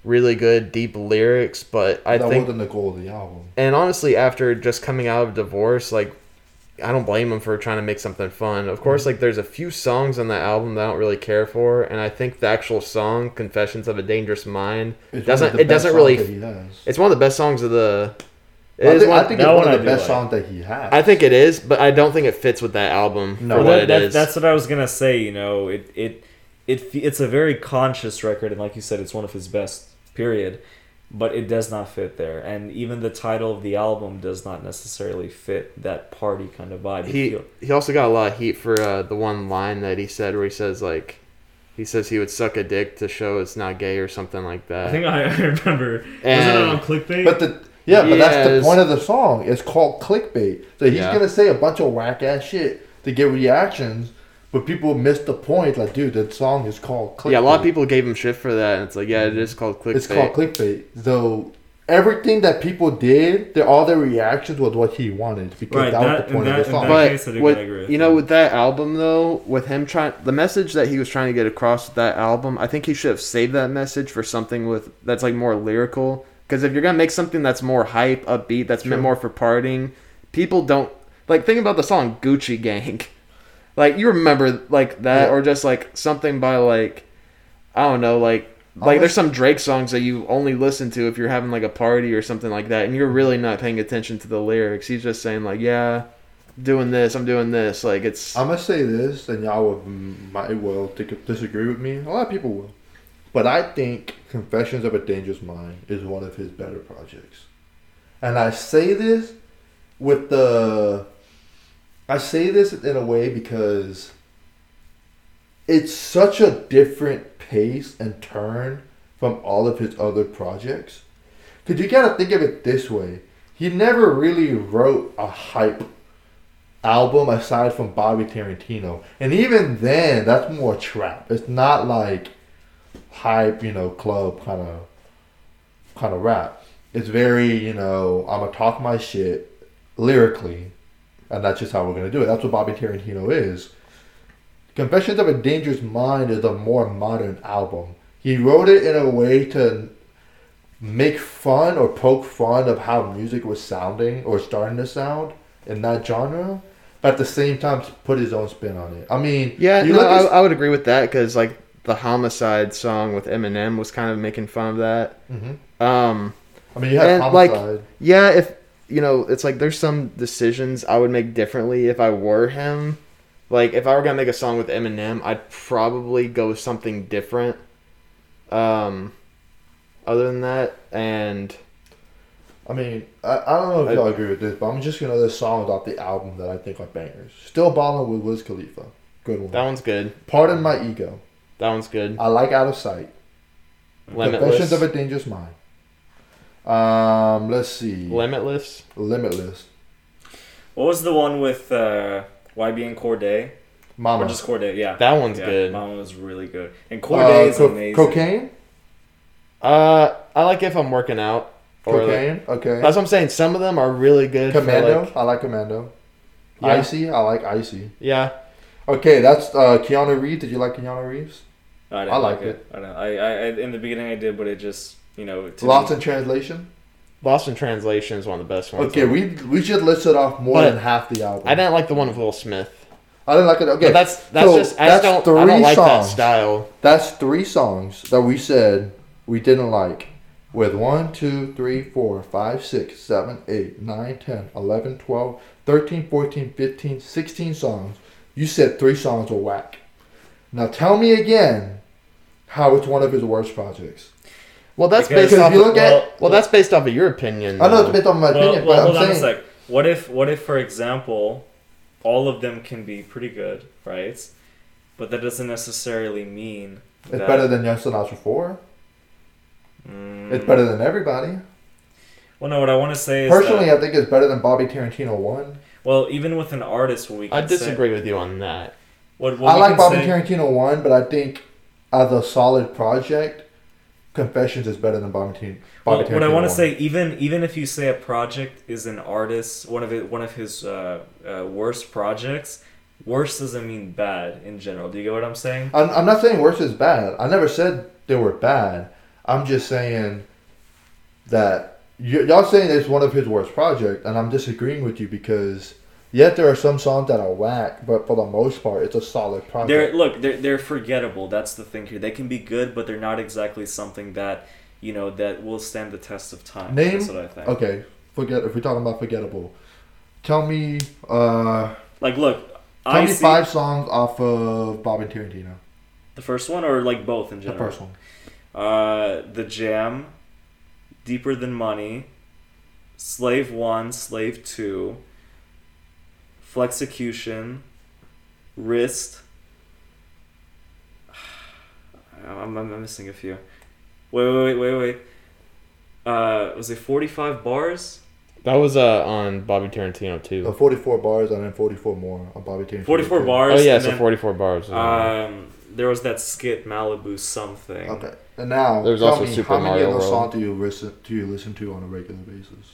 really good deep lyrics, but I that think wasn't the goal of the album. and honestly after just coming out of divorce, like I don't blame him for trying to make something fun. Of course, mm-hmm. like there's a few songs on that album that I don't really care for, and I think the actual song "Confessions of a Dangerous Mind" It's doesn't one of the it doesn't best really songs that he has. it's one of the best songs of the. It I is think, one, I think it's one one of the best like. songs that he has. I think it is, but I don't think it fits with that album No. for Well, what that, it that- is. That's what I was gonna say. You know, it it it it's a very conscious record, and like you said, it's one of his best. Period. But it does not fit there, and even the title of the album does not necessarily fit that party kind of vibe. He he also got a lot of heat for uh, the one line that he said where he says like he says he would suck a dick to show it's not gay or something like that. I think I remember. was it on clickbait? But the yeah, but that's the point of the song. It's called clickbait. So he's Yeah. gonna say a bunch of whack ass shit to get reactions, but people missed the point. Like, dude, that song is called clickbait. yeah, a lot of people gave him shit for that, and it's like yeah, it is called clickbait. It's called clickbait. So everything that people did, their all their reactions was what he wanted because Right, that, that- was the point and of that- the song. but case, with, agree with you know with that album though with him trying the message that he was trying to get across with that album i think he should have saved that message for something with that's like more lyrical because if you're gonna make something that's more hype upbeat that's meant more for partying people don't like think about the song gucci gang like you remember like that Yeah. or just like something by like i don't know like like there's some Drake songs that you only listen to if you're having like a party or something like that, and you're really not paying attention to the lyrics. He's just saying like, "Yeah, doing this, I'm doing this." Like it's I'm gonna say this, and y'all will, might well disagree with me. A lot of people will, but I think "Confessions of a Dangerous Mind" is one of his better projects, and I say this with the. I say this in a way because it's such a different pace and turn from all of his other projects. Cause you gotta think of it this way: he never really wrote a hype album aside from Bobby Tarantino. And even then, that's more trap. It's not like hype, you know, club kind of kind of rap. It's very, you know, I'm gonna talk my shit lyrically, and that's just how we're gonna do it. That's what Bobby Tarantino is. Confessions of a Dangerous Mind is a more modern album. He wrote it in a way to make fun or poke fun of how music was sounding or starting to sound in that genre, but at the same time put his own spin on it. I mean, Yeah, you no, look I, I would agree with that because like the Homicide song with Eminem was kind of making fun of that. Mhm. Um, I mean, you have And, like, homicide. yeah, if you know, it's like there's some decisions I would make differently if I were him. Like if I were gonna make a song with Eminem, I'd probably go with something different. Um, other than that, and I mean, I, I don't know if I- y'all agree with this, but I'm just gonna list songs off the album that I think are bangers. Still balling with Wiz Khalifa, good one. that one's good. Pardon my ego. That one's good. I like Out of Sight. Limitless. Confessions of a Dangerous Mind. Um, let's see. Limitless. Limitless. What was the one with uh, YB and Cordae? Mama. Or just Cordae? Yeah. That one's yeah, good. Mama was really good. And Uh, Cordae is co- amazing. Cocaine. Uh, I like if I'm working out. Or like- Cocaine. okay. that's what I'm saying. Some of them are really good. Commando. like- I like Commando. Yeah. Icy. I like Icy. yeah. Okay, that's uh, Keanu Reeves. Did you like Keanu Reeves? I, didn't I like like it. I, don't, I, I, I in the beginning I did, but it just you know. To Lost me- in Translation. Lost in Translation is one of the best ones. Okay, we we should listed off more But than half the album. I didn't like the one with Will Smith. I didn't like it. Okay, But that's that's so just I that's just don't I don't like that style. That's three songs that we said we didn't like. With 1, 2, 3, 4, 5, 6, 7, 8, 9, 10, 11, 12, 13, 14, 15, 16 songs. You said three songs were whack. Now tell me again how it's one of his worst projects. Well, that's Because based off. you Of, look well, at- well, that's based off of your opinion. I know it's though. based on my well, opinion, well, but hold I'm on a saying sec. What if what if for example, all of them can be pretty good, right? But that doesn't necessarily mean it's that, better than Young Sinatra 4. Mm, It's better than everybody. Well, no. What I want to say is Personally, that, I think it's better than Bobby Tarantino 1. well, even with an artist, what we can I say- disagree with you on that. what, what I we like can Bobby say- Tarantino 1, but I think as a solid project, Confessions is better than Bobby, Tar- Well, Bobby what I want to say, even even if you say a project is an artist, one of it, one of his uh, uh, worst projects, worst doesn't mean bad in general. Do you get what I'm saying? I'm, I'm not saying worse is bad. I never said they were bad. I'm just saying that y- y'all saying it's one of his worst projects, and I'm disagreeing with you because yet there are some songs that are whack, but for the most part, it's a solid They're project. look, they're they're forgettable. That's the thing here. They can be good, but they're not exactly something that you know that will stand the test of time. Name- That's what I think. Okay, forget if we're talking about forgettable. Tell me, uh, Like, look, tell I me see five songs off of Bob and Tarantino. the first one, or like both in general. The first one. Uh, the Jam, Deeper Than Money, Slave One, Slave Two, Flexecution, Wrist. I'm, I'm missing a few. Wait, wait, wait, wait, wait. Uh, was it 45 bars? That was uh on Bobby Tarantino too. So 44 bars and then 44 more on Bobby Tarantino. 44 too. bars. Oh yeah, and so then, 44 bars. Um, there was that skit Malibu something. Okay, and now There's tell also me Super how many Mario of those World. songs do you listen do you listen to on a regular basis?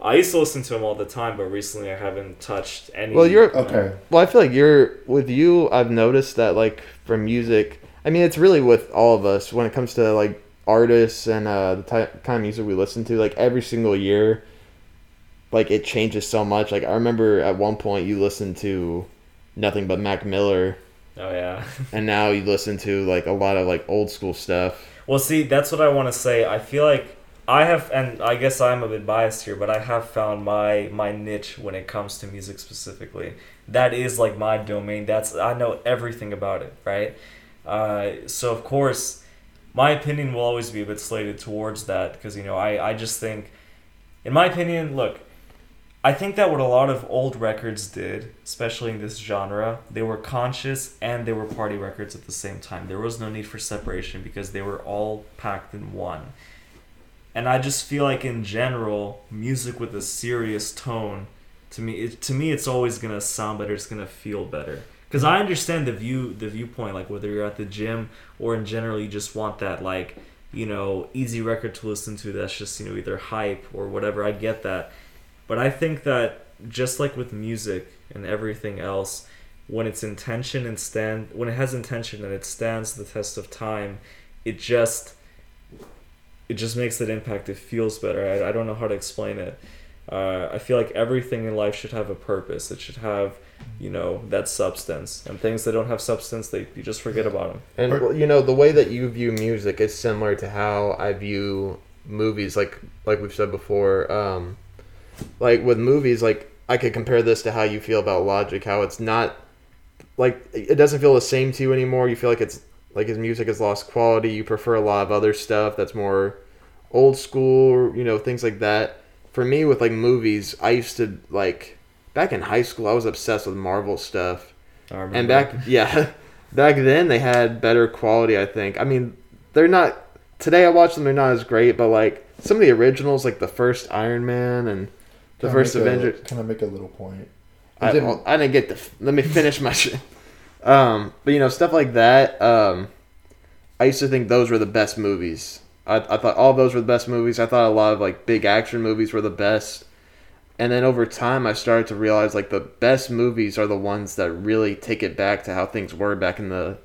I used to listen to him all the time, but recently I haven't touched any. Well, you're- Okay, Well, I feel like you're with you. I've noticed that like for music, I mean, it's really with all of us when it comes to like artists and uh, the type kind of music we listen to. Like every single year, like it changes so much. Like I remember at one point you listened to nothing but Mac Miller, Oh yeah. and now you listen to like a lot of like old school stuff. Well, see, that's what I want to say. I feel like I have, and I guess I'm a bit biased here, but I have found my my niche when it comes to music specifically. That is like my domain. That's I know everything about it, right? Uh, so of course, my opinion will always be a bit slated towards that because you know I I just think, in my opinion, look. I think that what a lot of old records did, especially in this genre, they were conscious and they were party records at the same time. There was no need for separation because they were all packed in one. And I just feel like in general, music with a serious tone, to me, it, to me, it's always gonna sound better. It's gonna feel better. Because I understand the view, the viewpoint, like whether you're at the gym or in general, you just want that like, you know, easy record to listen to. That's just you know either hype or whatever. I get that, but I think that just like with music and everything else, when it's intention and stand, when it has intention and it stands the test of time, it just it just makes that impact. It feels better. I, I don't know how to explain it. Uh, I feel like everything in life should have a purpose. It should have, you know, that substance. And things that don't have substance, they you just forget about them. And well, you know, the way that you view music is similar to how I view movies. Like like we've said before, um, like with movies, like I could compare this to how you feel about Logic. How it's not like it doesn't feel the same to you anymore. You feel like it's like his music has lost quality. You prefer a lot of other stuff that's more old school, you know, things like that. For me, with like movies, I used to like back in high school. I was obsessed with Marvel stuff, and back yeah, back then they had better quality. I think. I mean, they're not today. I watch them; they're not as great, but like some of the originals, like the first Iron Man and the Can first Avengers. Can I make a little point? I, Didn't- I didn't get the. Let me finish my shit. Um, but you know stuff like that. Um, I used to think those were the best movies. I, I thought all those were the best movies. I thought a lot of like big action movies were the best. And then over time, I started to realize like the best movies are the ones that really take it back to how things were back in the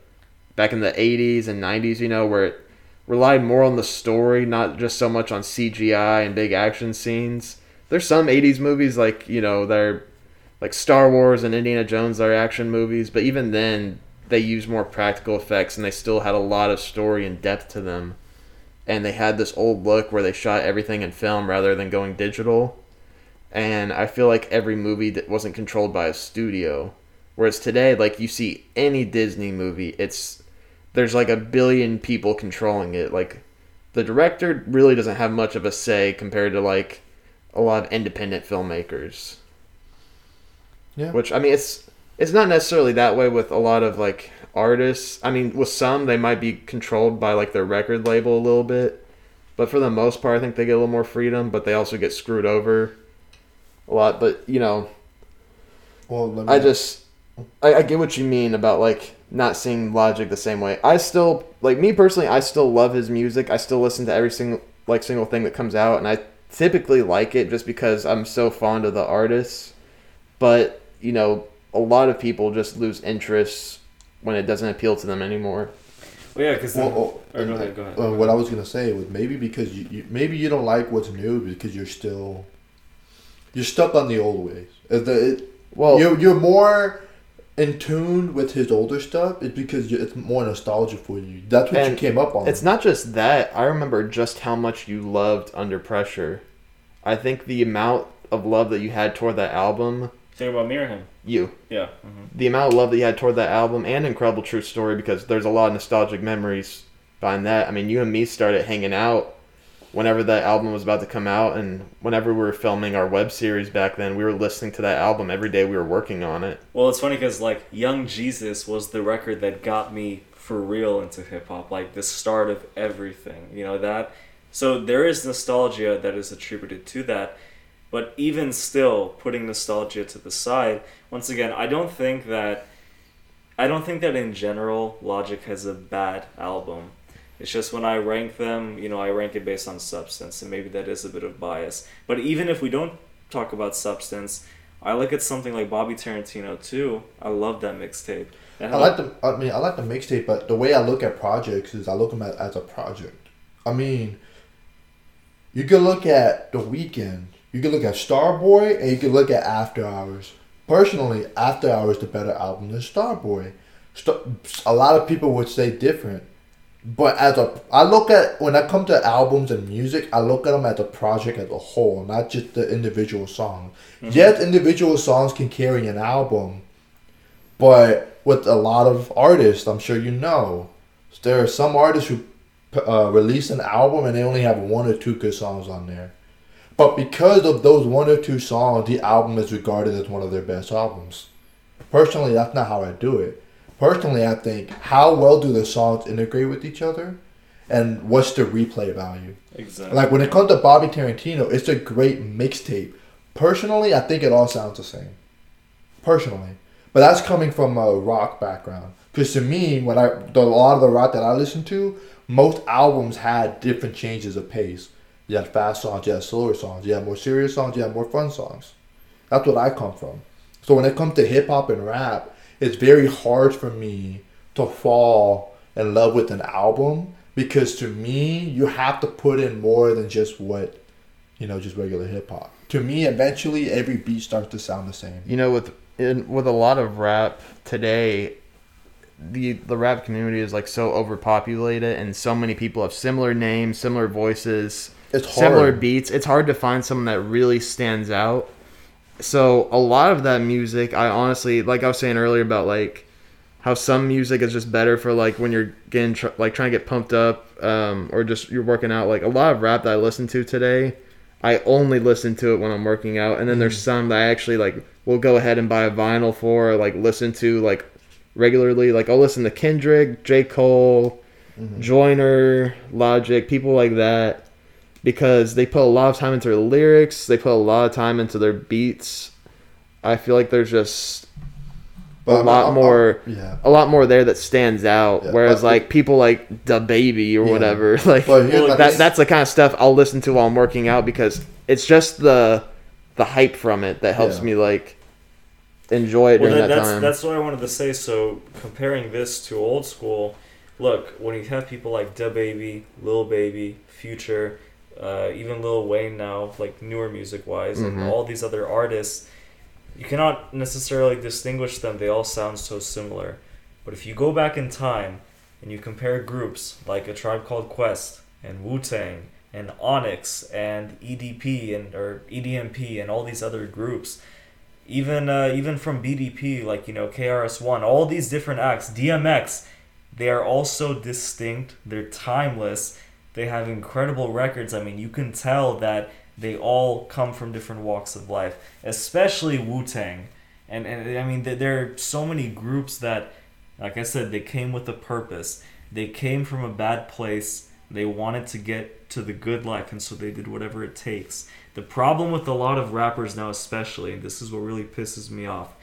back in the 80s and 90s. You know, where it relied more on the story, not just so much on CGI and big action scenes. There's some 80s movies like you know they're like Star Wars and Indiana Jones are action movies, but even then they use more practical effects and they still had a lot of story and depth to them. And they had this old look where they shot everything in film rather than going digital. And I feel like every movie that wasn't controlled by a studio. Whereas today, like you see any Disney movie, it's there's like a billion people controlling it. Like the director really doesn't have much of a say compared to like a lot of independent filmmakers. Yeah. Which I mean, it's it's not necessarily that way with a lot of like artists. I mean, with some they might be controlled by like their record label a little bit, but for the most part, I think they get a little more freedom. But they also get screwed over a lot. But you know, Well, let me, I just I, I get what you mean about like not seeing Logic the same way. I still like me personally. I still love his music. I still listen to every single like single thing that comes out, and I typically like it just because I'm so fond of the artists. But you know, a lot of people just lose interest when it doesn't appeal to them anymore. Well, yeah, because Well, oh, go ahead, go ahead. uh, what I was gonna say was maybe because you, you maybe you don't like what's new because you're still you're stuck on the old ways. Uh, the- it- Well, you're you're more in tune with his older stuff. It's because it's more nostalgia for you. That's what you came up on. It's not just that. I remember just how much you loved Under Pressure. I think the amount of love that you had toward that album, Think about me or him? you, Yeah. hmm the amount of love that you had toward that album and Incredible True Story because there's a lot of nostalgic memories behind that. I mean, you and me started hanging out whenever that album was about to come out, and whenever we were filming our web series back then, we were listening to that album every day we were working on it. Well, it's funny because like Young Jesus was the record that got me for real into hip hop, like the start of everything. You know that. So there is nostalgia that is attributed to that, but even still, putting nostalgia to the side, once again, I don't think that. I don't think that in general Logic has a bad album. It's just when I rank them, you know, I rank it based on substance, and maybe that is a bit of bias. But even if we don't talk about substance, I look at something like Bobby Tarantino too. I love that mixtape. I like the. I mean, I like the mixtape, but the way I look at projects is I look them at, as a project. I mean, you can look at the Weeknd. You can look at Starboy, and you can look at After Hours. Personally, After Hours is the better album than Starboy. Star, a lot of people would say different, but as a, I look at when I come to albums and music, I look at them as a project as a whole, not just the individual song. Yes, individual songs can carry an album, but with a lot of artists, I'm sure you know, there are some artists who uh, release an album and they only have one or two good songs on there. But because of those one or two songs, the album is regarded as one of their best albums. Personally, that's not how I do it. Personally, I think how well do the songs integrate with each other, and what's the replay value. Exactly. Like when it comes to Bobby Tarantino, it's a great mixtape. Personally, I think it all sounds the same. Personally, but that's coming from a rock background. Because to me, when I the, a lot of the rock that I listen to, most albums had different changes of pace. You had fast songs, you had slower songs, you had more serious songs, you had more fun songs. That's what I come from. So when it comes to hip hop and rap, it's very hard for me to fall in love with an album because to me, you have to put in more than just what, you know, just regular hip hop. To me, eventually, every beat starts to sound the same. You know, with in, with a lot of rap today, the the rap community is like so overpopulated, and so many people have similar names, similar voices, It's hard. similar beats. It's hard to find someone that really stands out. So a lot of that music, I honestly, like I was saying earlier about like how some music is just better for like when you're getting tr- like trying to get pumped up, um, or just you're working out. Like a lot of rap that I listen to today, I only listen to it when I'm working out, and then there's some that I actually like will go ahead and buy a vinyl for, or, like listen to like regularly. Like I'll listen to Kendrick, J Cole, Joyner, Logic, people like that, because they put a lot of time into their lyrics. They put a lot of time into their beats. I feel like there's just a I'm- lot I'm- more, I'm- yeah. a lot more there that stands out. Yeah, whereas but- like people like Da Baby or Yeah. whatever, like But here's that thing. that's the kind of stuff I'll listen to while I'm working out because it's just the the hype from it that helps Yeah. me like enjoy it well, during that, that, that's time. that's what I wanted to say. So comparing this to old school, look when you have people like Da Baby, Lil Baby, Future, uh, even Lil Wayne now, like newer music wise, and Mhm. all these other artists, you cannot necessarily distinguish them. They all sound so similar. But if you go back in time and you compare groups like a Tribe Called Quest and Wu Tang and Onyx and EDP and or EDMP and all these other groups, even uh, even from BDP like you know KRS One, all these different acts, DMX, they are all so distinct. They're timeless. They have incredible records. I mean, you can tell that they all come from different walks of life, especially Wu Tang. And, and I mean, there- are so many groups that, like I said, they came with a purpose. They came from a bad place. They wanted to get to the good life, and so they did whatever it takes. The problem with a lot of rappers now, especially, and this is what really pisses me off,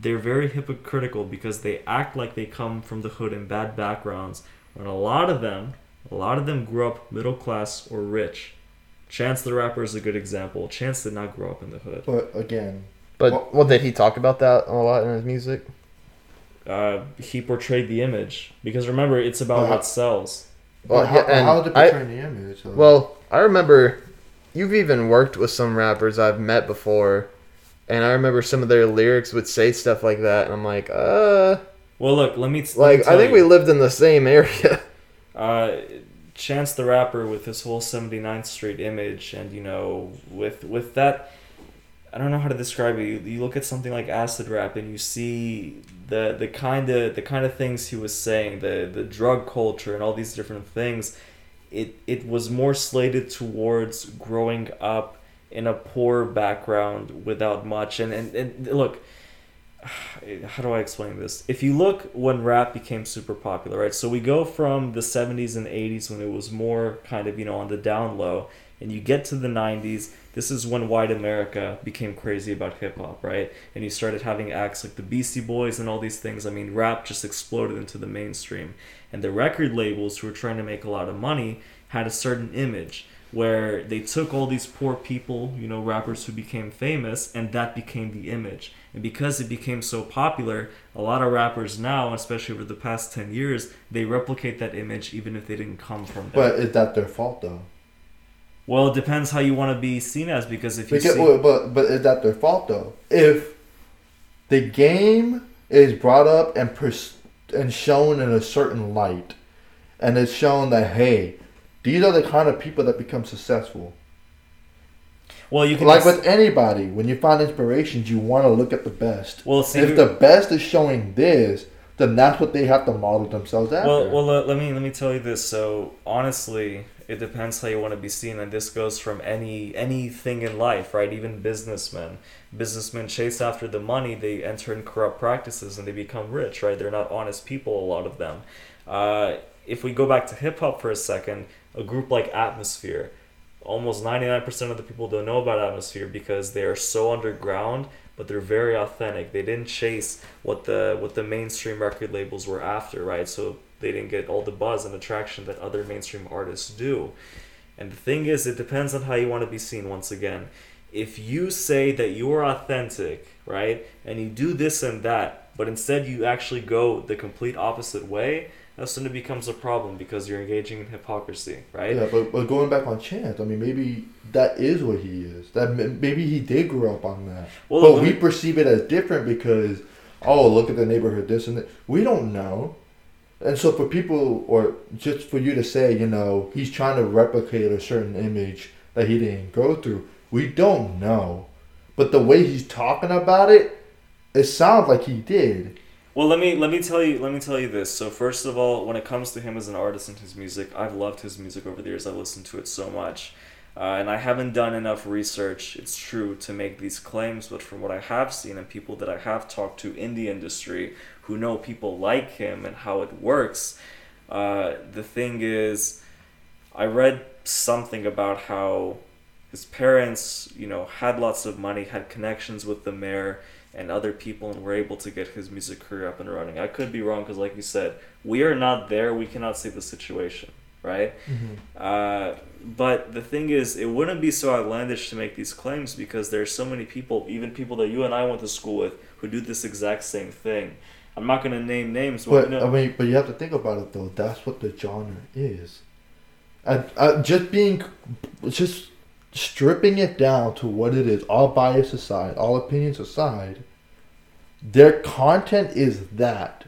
they're very hypocritical because they act like they come from the hood and bad backgrounds, when a lot of them, a lot of them grew up middle class or rich. Chance the Rapper is a good example. Chance did not grow up in the hood. But again, but Well- well, did he talk about that a lot in his music? Uh, he portrayed the image because remember, it's about Well, what sells. Well, well, how, yeah, and how did it I- portray the image? though? Well, I remember you've even worked with some rappers I've met before, and I remember some of their lyrics would say stuff like that, and I'm like, uh, Well, look, let me. let me like I think you. we lived in the same area. uh, Chance the Rapper with his whole 79th Street image, and you know, with with that, I don't know how to describe it. You, you look at something like acid rap, and you see the the kind of the kind of things he was saying, the the drug culture, and all these different things. It it was more slated towards growing up in a poor background without much, and and, and look how do I explain this? If you look when rap became super popular, right? So we go from the 70s and 80s when it was more kind of, you know, on the down low, and you get to the 90s. This is when white America became crazy about hip hop, right? And you started having acts like the Beastie Boys and all these things. I mean, rap just exploded into the mainstream. And the record labels who were trying to make a lot of money had a certain image where they took all these poor people, you know, rappers who became famous, and that became the image. And because it became so popular, a lot of rappers now, especially over the past 10 years, they replicate that image even if they didn't come from there. but is that their fault though? well, it depends how you want to be seen as because if you Because, see, but but is that their fault though? If the game is brought up and pers- and shown in a certain light, and it's shown that hey, these are the kind of people that become successful. Well, you can Like with anybody, when you find inspirations, you want to look at the best. well, see, if the best is showing this, then that's what they have to model themselves after. Well, well, let, let me let me tell you this. So honestly, it depends how you want to be seen, and this goes from any anything in life, right? Even businessmen, businessmen chase after the money, they enter in corrupt practices, and they become rich, right? They're not honest people, a lot of them. Uh, if we go back to hip hop for a second, a group like Atmosphere, almost 99% of the people don't know about Atmosphere because they are so underground, but they're very authentic. They didn't chase what the what the mainstream record labels were after, right? So they didn't get all the buzz and attraction that other mainstream artists do. And the thing is, it depends on how you want to be seen once again. If you say that you are authentic, right, and you do this and that, but instead you actually go the complete opposite way, that's when it becomes a problem because you're engaging in hypocrisy, right? Yeah, but, but going back on Chance, I mean, maybe that is what he is. That maybe he did grow up on that, Well, but we perceive it as different because, oh, look at the neighborhood, this and that. We don't know, and so for people, or just for you to say, you know, he's trying to replicate a certain image that he didn't go through, we don't know. But the way he's talking about it, it sounds like he did. Well, let me let me tell you let me tell you this. So first of all, when it comes to him as an artist and his music, I've loved his music over the years. I've listened to it so much, uh, and I haven't done enough research. It's true to make these claims, but from what I have seen and people that I have talked to in the industry who know people like him and how it works, uh, the thing is, I read something about how his parents, you know, had lots of money, had connections with the mayor and other people, and were able to get his music career up and running. I could be wrong because, like you said, we are not there. We cannot see the situation, right? Uh, but the thing is, it wouldn't be so outlandish to make these claims because there are so many people, even people that you and I went to school with, who do this exact same thing. I'm not gonna name names, but, But I mean, but you have to think about it though. That's what the genre is. And uh, just being, just stripping it down to what it is, all bias aside, all opinions aside, their content is that.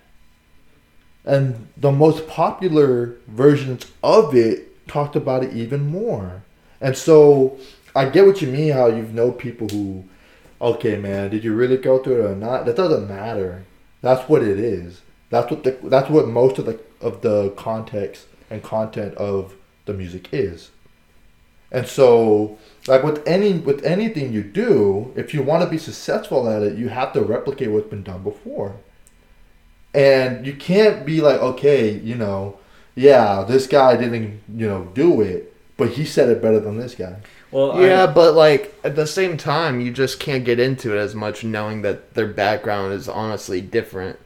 And the most popular versions of it talked about it even more. And so I get what you mean, how you know people who, okay, man, did you really go through it or not? That doesn't matter. That's what it is. That's what the that's what most of the of the context and content of the music is. And so, like with any with anything you do, if you want to be successful at it, you have to replicate what's been done before. And you can't be like, okay, you know, yeah, this guy didn't, you know, do it, but he said it better than this guy. well, I- Yeah, but like at the same time, you just can't get into it as much knowing that their background is honestly different.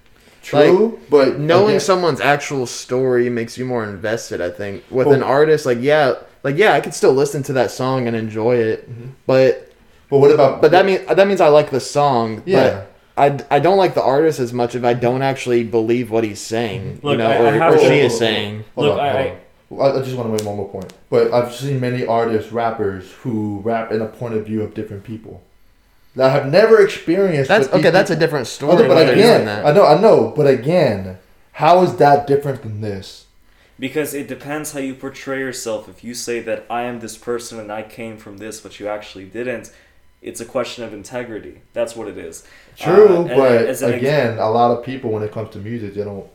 True, but Knowing again- someone's actual story makes you more invested. I think with Well- an artist, like yeah, like yeah, I could still listen to that song and enjoy it, Mm-hmm. but But what about? but that means that means I like the song. Yeah. But I, I don't like the artist as much if I don't actually believe what he's saying, Look, you know, I- or, I have or she is saying. Hold Look, on, I- hold I- on. I, I just want to make one more point. But I've seen many artists, rappers, who rap in a point of view of different people that have never experienced. That's what these okay. That's a different story. but again, that. I know, I know, but again, how is that different than this? Because it depends how you portray yourself. If you say that I am this person and I came from this, but you actually didn't, it's a question of integrity. That's what it is. True, Uh, but as an ex- again, a lot of people when it comes to music, they don't.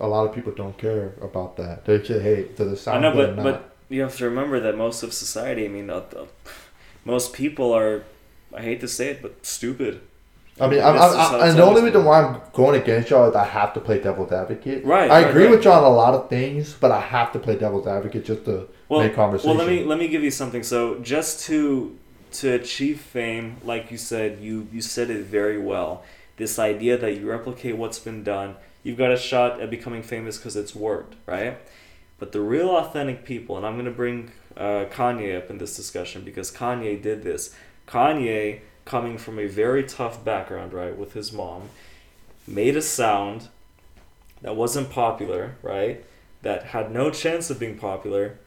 A lot of people don't care about that. They just hey, does it I know, but but you have to remember that most of society. I mean, uh, uh, most people are. I hate to say it, but stupid. I mean, I'm, I'm, I, it's and the only reason why I'm going against y'all is I have to play devil's advocate. Right, I right, agree right. with y'all on a lot of things, but I have to play devil's advocate just to Well, make conversation. well, let me let me give you something. So, just to to achieve fame, like you said, you you said it very well. This idea that you replicate what's been done, you've got a shot at becoming famous because it's worked, right? But the real authentic people, and I'm gonna bring uh, Kanye up in this discussion because Kanye did this. Kanye, coming from a very tough background, right, with his mom, made a sound that wasn't popular, right? That had no chance of being popular,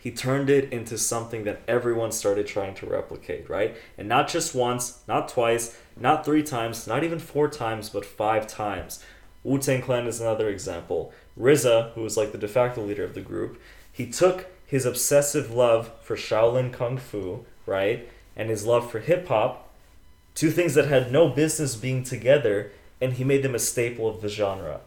he turned it into something that everyone started trying to replicate, right? And not just once, not twice, not three times, not even four times, but five times. Wu Tang Clan is another example. RZA, who was like the de facto leader of the group, he took his obsessive love for Shaolin Kung Fu, right, and his love for hip hop, two things that had no business being together, and he made them a staple of the genre.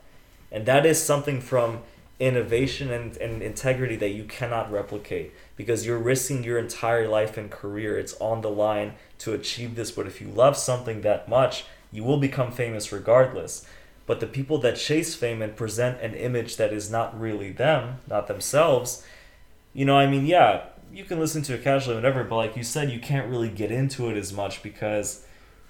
And that is something from innovation and, and integrity that you cannot replicate because you're risking your entire life and career. It's on the line to achieve this. But if you love something that much, you will become famous regardless. But the people that chase fame and present an image that is not really them, not themselves, you know, I mean, yeah, you can listen to it casually, whatever, but like you said, you can't really get into it as much because,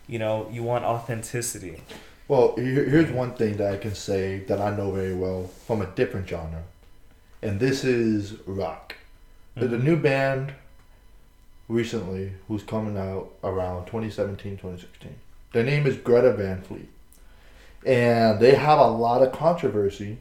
you know, you want authenticity. Well, here's one thing that I can say that I know very well from a different genre, and this is rock. There's a mm-hmm. new band recently who's coming out around 2017, 2016. Their name is Greta Van Fleet. And they have a lot of controversy.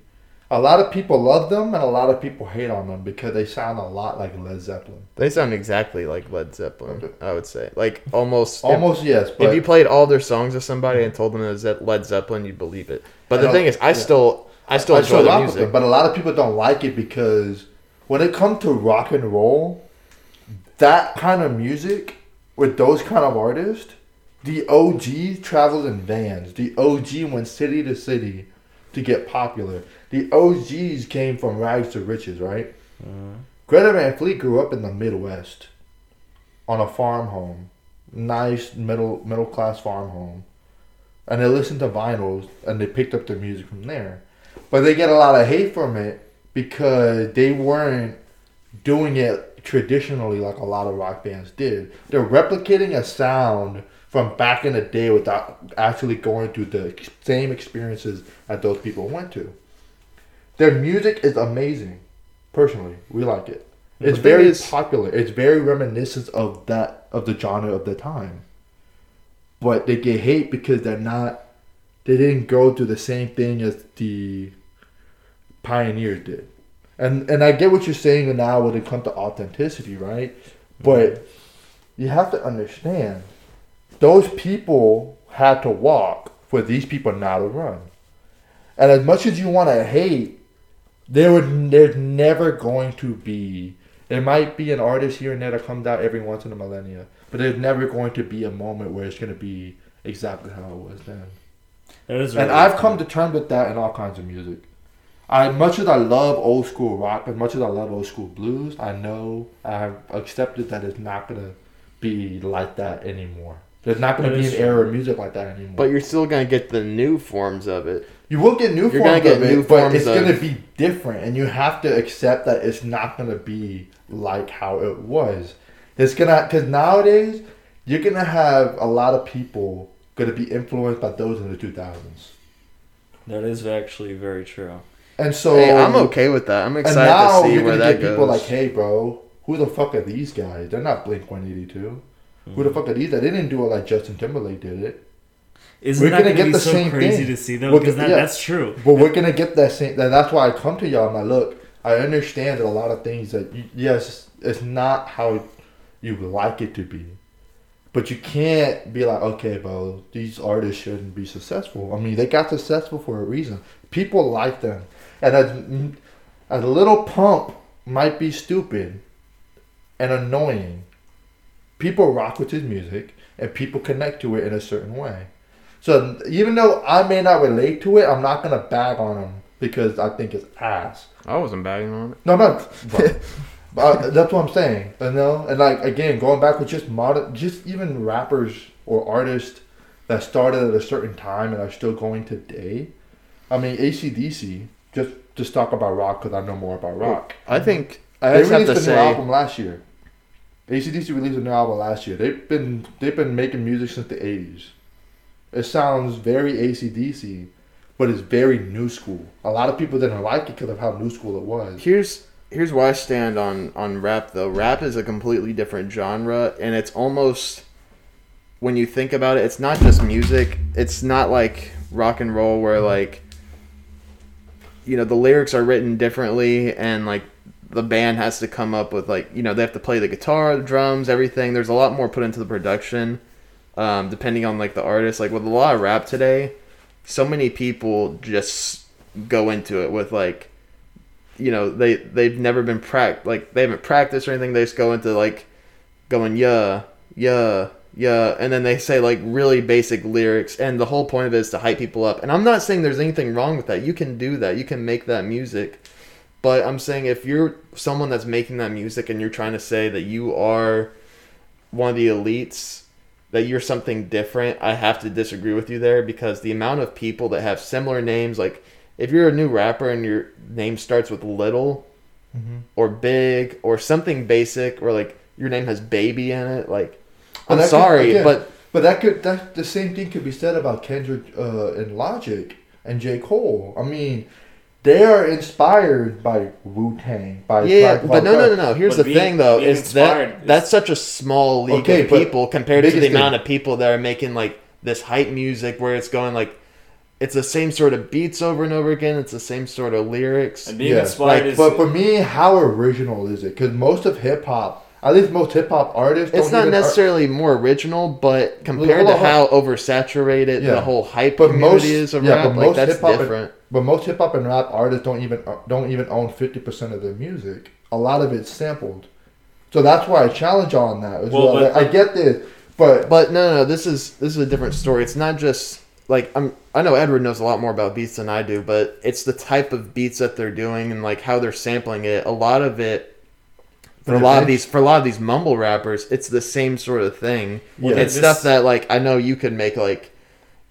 A lot of people love them and a lot of people hate on them because they sound a lot like Led Zeppelin. They sound exactly like Led Zeppelin. Okay. I would say, like almost. Almost yes, If, but if you played all their songs to somebody and told them it was Led Zeppelin, you'd believe it. But the thing is, I yeah. still, I still I enjoy the music. them, but a lot of people don't like it because when it comes to rock and roll, that kind of music with those kind of artists, the OG travels in vans. The OG went city to city to get popular. The OGs came from rags to riches, right? Greta Van Fleet grew up in the Midwest on a farm home, nice middle middle class farm home, and they listened to vinyls and they picked up their music from there. But they get a lot of hate from it because they weren't doing it traditionally like a lot of rock bands did. They're replicating a sound from back in the day without actually going through the same experiences that those people went to. Their music is amazing. Personally, we like it. It's very is- popular. It's very reminiscent of that of the genre of the time. But they get hate because they're not they didn't go through the same thing as the pioneers did. And and I get what you're saying now when it comes to authenticity, right? But you have to understand those people had to walk for these people now to run. And as much as you want to hate, there would there's never going to be. There might be an artist here and there that comes out every once in a millennia, but there's never going to be a moment where it's going to be exactly how it was then. That is And really I've come to terms with that in all kinds of music. I much as I love old school rock, as much as I love old school blues, I know I've accepted that it's not gonna be like that anymore. There's not gonna That be is an era of music like that anymore. But you're still gonna get the new forms of it. You will get new You're forms get of it, new but it's of- gonna be different, and you have to accept that it's not gonna be like how it was. It's gonna because nowadays you're gonna have a lot of people gonna be influenced by those in the 2000s, That is actually very true. and so hey, I'm okay with that. I'm And excited now to see you're where gonna that get goes. people like, hey, bro, who the fuck are these guys? They're not Blink 182. Who the mm-hmm. fuck are these? guys? They didn't do it like Justin Timberlake did it. Isn't We're that gonna gonna, get be the so same crazy thing. to see though? Because that, yeah. that's true. But we're gonna get that same. That, that's why I come to y'all. I'm like, look, I understand that a lot of things that you, yes, it's not how you would like it to be, but you can't be like, okay, bro, these artists shouldn't be successful. I mean, they got successful for a reason. People like them, and as a Lil Pump might be stupid and annoying, people rock with his music and people connect to it in a certain way. So even though I may not relate to it, I'm not gonna bag on him because I think it's ass. I wasn't bagging on it. No, I'm. But, but that's what I'm saying. You know, and like again, going back with just modern, just even rappers or artists that started at a certain time and are still going today. I mean, AC/DC. Just just talk about rock because I know more about rock. I think I I just have released to a new album last year. AC/DC released a new album last year. They've been they've been making music since the eighties. It sounds very AC/DC, but it's very new school. A lot of people didn't like it because of how new school it was. here's here's where I stand on on rap though. Rap is a completely different genre, and it's almost when you think about it, it's not just music. It's not like rock and roll where like you know the lyrics are written differently, and like the band has to come up with like you know they have to play the guitar, the drums, everything. There's a lot more put into the production, um, depending on like the artist. Like with a lot of rap today, so many people just go into it with like you know they they've never been prac like they haven't practiced or anything. They just go into like going yeah yeah yeah. And then they say like really basic lyrics. And the whole point of it is to hype people up. And i'm not saying there's anything wrong with that. You can do that. You can make that music. But i'm saying if you're someone that's making that music and you're trying to say that you are one of the elites that you're something different, I have to disagree with you there because the amount of people that have similar names, like if you're a new rapper and your name starts with little Mm-hmm. or big or something basic or like your name has baby in it, like I'm that could- sorry, again, but But that could that the same thing could be said about Kendrick uh, and Logic and J Cole. I mean, they are inspired by Wu Tang. By yeah, Tribe but no, no, no, no. Here's But the being- thing, though, is inspired that is- that's such a small league Okay, of people compared to the biggest amount of people that are making like this hype music where it's going like it's the same sort of beats over and over again. It's the same sort of lyrics. And being Yeah, inspired like, is but for me, how original is it? Because most of hip hop, at least most hip hop artists, It's don't not even ar- necessarily more original, but compared to on, how oversaturated Yeah. the whole hype But community most- is of yeah, rap, but like most that's hip-hop and- But most hip hop and rap artists don't even don't even own fifty percent of their music. A lot of it's sampled, so that's why I challenge all on that as Well, well. but- Like, I get this, but But no, no, no, this is this is a different story. It's not just like I'm. I know Edward knows a lot more about beats than I do, but it's the type of beats that they're doing and like how they're sampling it. A lot of it for a lot of these for a lot of these mumble rappers, it's the same sort of thing. Yeah. it's this- stuff that like I know you could make like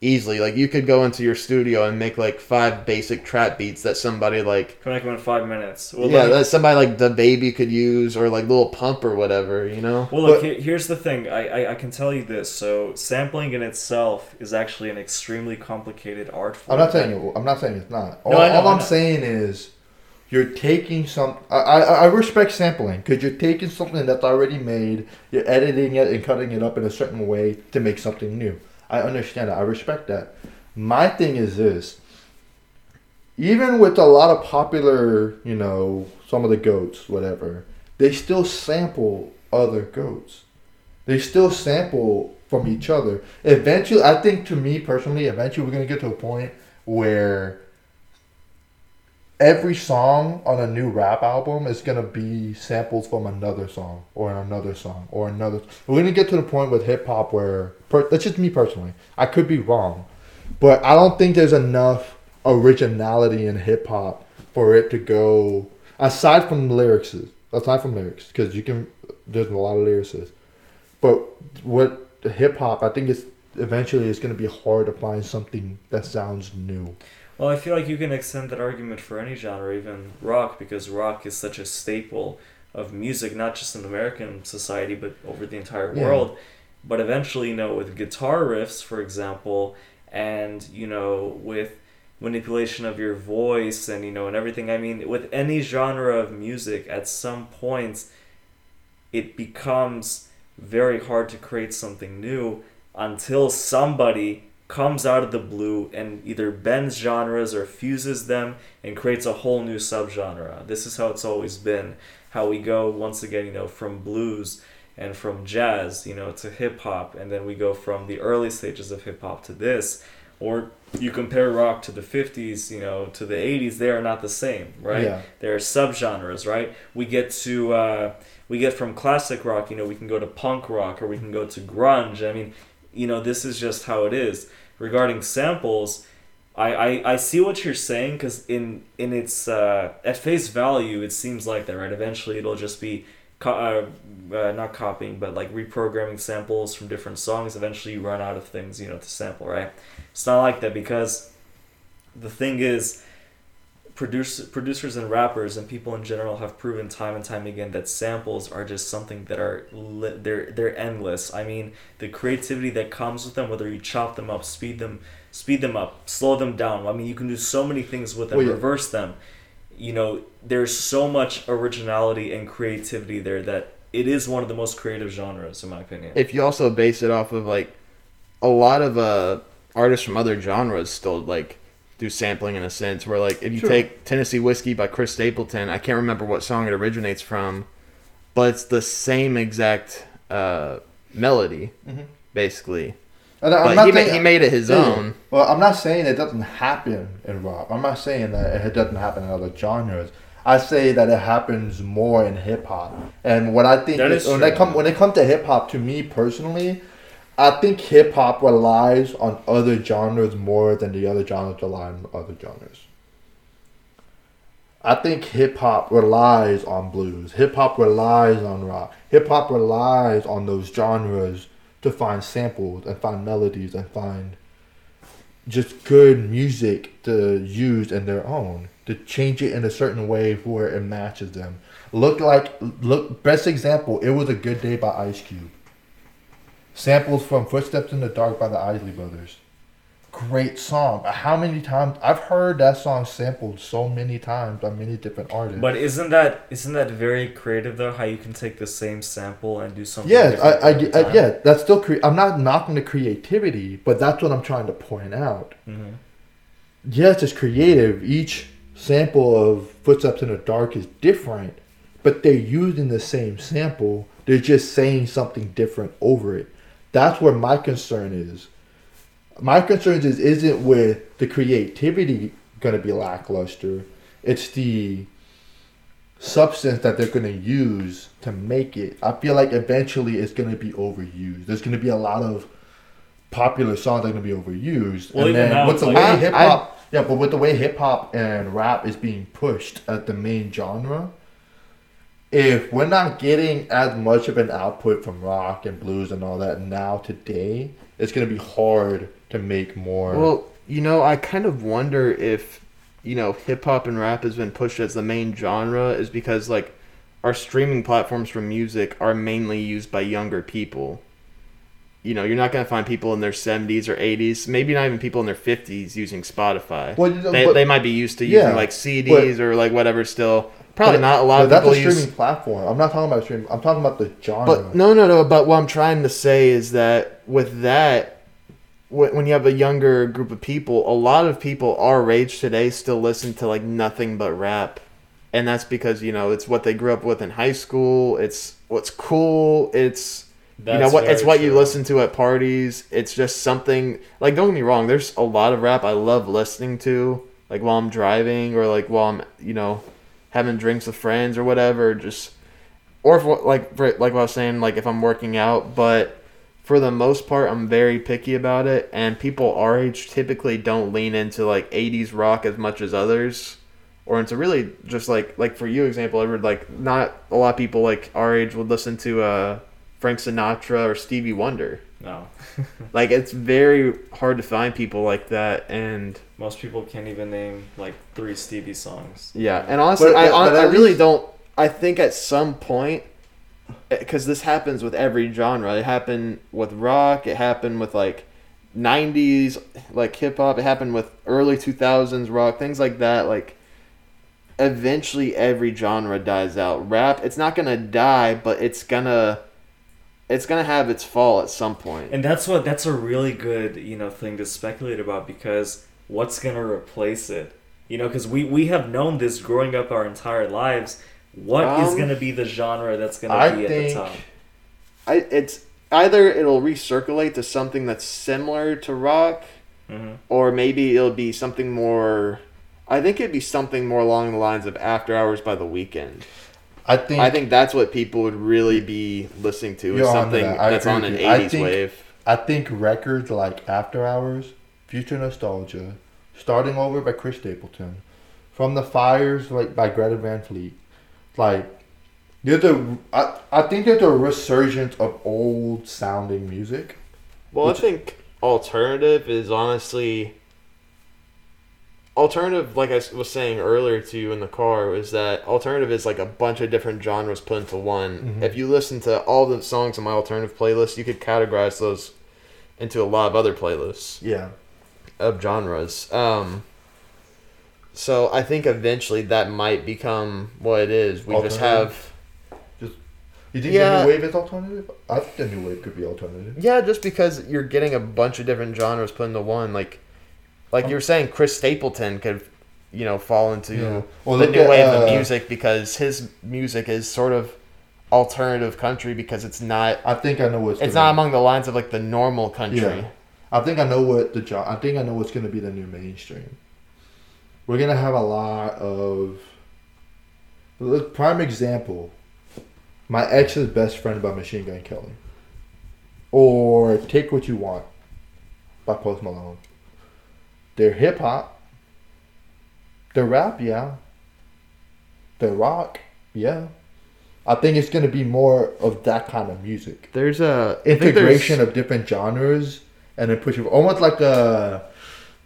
easily. Like you could go into your studio and make like five basic trap beats that somebody like Can make them in five minutes. Well, yeah, let me- that somebody like Da Baby could use or like Lil Pump or whatever. You know. Well, look, But- here's the thing. I, I, I can tell you this. So, sampling in itself is actually an extremely complicated art form. I'm not saying it, I'm not saying it's not. All, No, I know, all I I'm know. saying is you're taking some. I, I, I respect sampling because you're taking something that's already made, you're editing it and cutting it up in a certain way to make something new. I understand that. I respect that. My thing is this. Even with a lot of popular, you know, some of the goats, whatever, they still sample other goats. They still sample from each other. Eventually, I think to me personally, eventually we're gonna get to a point where every song on a new rap album is gonna be samples from another song or another song or another. We're gonna get to the point with hip hop where per, that's just me personally. I could be wrong, but I don't think there's enough originality in hip hop for it to go aside from lyrics. Aside from lyrics, because you can there's a lot of lyricists, but what hip hop I think is eventually it's gonna be hard to find something that sounds new. Well, I feel like you can extend that argument for any genre, even rock, because rock is such a staple of music, not just in American society, but over the entire Yeah. world. But eventually, you know, with guitar riffs, for example, and, you know, with manipulation of your voice and, you know, and everything, I mean, with any genre of music, at some point, it becomes very hard to create something new until somebody comes out of the blue and either bends genres or fuses them and creates a whole new subgenre. This is how it's always been. How we go once again, you know, from blues and from jazz, you know, to hip hop, and then we go from the early stages of hip hop to this. Or you compare rock to the 50s, you know, to the 80s, they are not the same, right? Yeah. There are subgenres, right? We get to uh, we get from classic rock, you know, we can go to punk rock or we can go to grunge. I mean, you know, this is just how it is. Regarding samples, I, I, I see what you're saying because in in its uh, at face value, it seems like that, right? Eventually, it'll just be co- uh, uh, not copying, but like reprogramming samples from different songs. Eventually, you run out of things, you know, to sample, right? It's not like that because the thing is, produce, producers and rappers and people in general have proven time and time again that samples are just something that are li- they're they're endless. I mean, the creativity that comes with them, whether you chop them up, speed them, speed them up, slow them down. I mean, you can do so many things with them, Well, yeah. reverse them. You know, there's so much originality and creativity there that it is one of the most creative genres, in my opinion. if you also base it off of like a lot of uh artists from other genres still like do sampling in a sense where like if you Sure. take Tennessee Whiskey by Chris Stapleton, I can't remember what song it originates from, but it's the same exact uh melody Mhm. basically. And I'm But not he, ma- he made it his Yeah. own. Well, I'm not saying it doesn't happen in rock. I'm not saying that it doesn't happen in other genres. I say that it happens more in hip hop. And what I think That is, is when it come when it comes to hip hop, to me personally, I think hip hop relies on other genres more than the other genres rely on other genres. I think hip hop relies on blues. Hip hop relies on rock. Hip hop relies on those genres to find samples and find melodies and find just good music to use in their own to change it in a certain way where it matches them. Look like look best example. It was a good day by Ice Cube. Samples from Footsteps in the Dark by the Isley Brothers. Great song. How many times I've heard that song sampled so many times by many different artists. But isn't that isn't that very creative though? How you can take the same sample and do something? Different I, I, I, yeah, that's still cre- I'm not knocking the creativity, but that's what I'm trying to point out. Mhm. Yes, it's creative. Each sample of Footsteps in the Dark is different, but they're using the same sample. They're just saying something different over it. That's where my concern is. My concern is isn't with the creativity going to be lackluster. It's the substance that they're going to use to make it. I feel like eventually it's going to be overused. There's going to be a lot of popular songs that are going to be overused. Well, and even then now with the like- way hip hop, yeah, but with the way hip hop and rap is being pushed at the main genre, if we're not getting as much of an output from rock and blues and all that now today, it's going to be hard to make more. Well, you know, I kind of wonder if, you know, hip hop and rap has been pushed as the main genre is because like our streaming platforms for music are mainly used by younger people. You know, you're not going to find people in their 70s or 80s, maybe not even people in their 50s using Spotify. Well, they, but- they might be used to using Yeah, like CDs or like whatever still. Probably But- not a lot but of that's a streaming use platform. I'm not talking about streaming. I'm talking about the genre. But no, no, no. But what I'm trying to say is that with that, wh- when you have a younger group of people, a lot of people our age today still listen to like nothing but rap, and that's because you know it's what they grew up with in high school. It's what's cool. It's you know what it's very what you listen to at parties. It's just something like don't get me wrong. There's a lot of rap I love listening to, like while I'm driving or like while I'm you know having drinks with friends or whatever. Just or if like for, like what I was saying, like if I'm working out, but for the most part, I'm very picky about it, and people our age typically don't lean into like '80s rock as much as others, or into really just like like for you example, Edward, like not a lot of people like our age would listen to uh, Frank Sinatra or Stevie Wonder. No, Like it's very hard to find people like that, and most people can't even name like three Stevie songs. Yeah, and honestly, But- I, but I, at really least- don't. I think at some point, eh, because this happens with every genre. It happened with rock. It happened with like '90s like hip hop. It happened with early 2000s rock. Things like that. Like eventually, every genre dies out. Rap, it's not gonna die, but it's gonna. It's gonna have its fall at some point. And that's what that's a really good you know thing to speculate about because what's gonna replace it? You know, because we we have known this growing up our entire lives. What is Um, gonna be the genre that's gonna I be at the top? I, it's either it'll recirculate to something that's similar to rock, hmm or maybe it'll be something more. I think it'd be something more along the lines of After Hours by the Weeknd. I think I think that's what people would really be listening to. Is something that. That's on an '80s think- wave. I think records like After Hours, Future Nostalgia, Starting Over by Chris Stapleton, From the Fires like by Greta Van Fleet, like there's a I, I think there's a resurgence of old sounding music. Well, I think alternative is honestly alternative. Like I was saying earlier to you in the car, is that alternative is like a bunch of different genres put into one. Mhm. If you listen to all the songs on my alternative playlist, you could categorize those into a lot of other playlists. Yeah, of genres. Um, so I think eventually that might become what it is. We just have you think Yeah. the new wave is alternative? I think the new wave could be alternative. yeah, just because you're getting a bunch of different genres put into one. Like, like you were saying, Chris Stapleton could, you know, fall into Yeah. Well, the new at, wave of uh, music because his music is sort of alternative country because it's not. I think I know what's. It's not among the lines of like the normal country. Yeah. I think I know what the jo- I think I know what's going to be the new mainstream. We're gonna have a lot of. Look, prime example. My ex's best friend by Machine Gun Kelly. Or Take What You Want by Post Malone. They're hip hop. They're rap, yeah. They're rock, yeah. I think it's gonna be more of that kind of music. There's a think there's- Integration of different genres and then pushing almost like a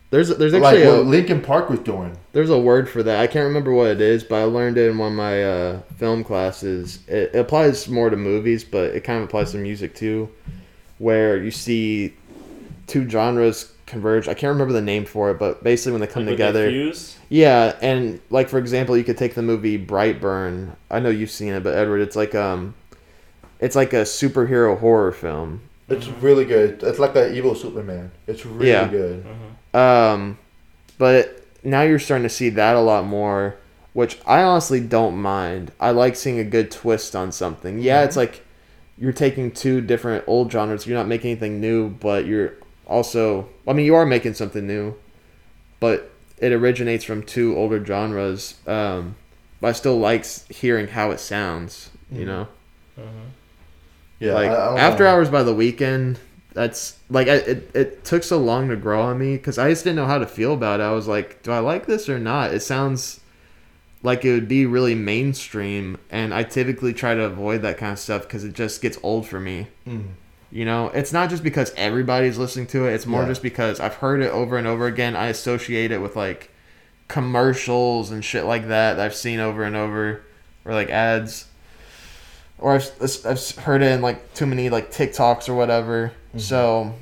There's there's like actually what a, Linkin Park was doing. there's a word for that. I can't remember what it is, but I learned it in one of my uh, film classes. It, it applies more to movies, but it kind of applies to music too, where you see two genres converge. I can't remember the name for it, but basically when they come Like, when they together, fuse? Yeah, and like for example, you could take the movie Brightburn. I know you've seen it, but Edward, it's like um, it's like a superhero horror film. It's really good. It's like an evil Superman. It's really Yeah. good. Um, but now you're starting to see that a lot more, which I honestly don't mind. I like seeing a good twist on something. Yeah, it's like you're taking two different old genres. You're not making anything new, but you're also. I mean, you are making something new, but it originates from two older genres. Um, but I still like s- hearing how it sounds. You Mhm. know, Yeah. like I- I After know. Hours by the Weeknd. That's like I, it. It took so long to grow on me because I just didn't know how to feel about it. I was like, do I like this or not? It sounds like it would be really mainstream, and I typically try to avoid that kind of stuff because it just gets old for me. Mm. You know, it's not just because everybody's listening to it. It's more Yeah. just because I've heard it over and over again. I associate it with like commercials and shit like that, that I've seen over and over, or like ads, or I've, I've heard it in like too many like TikToks or whatever. Mhm. So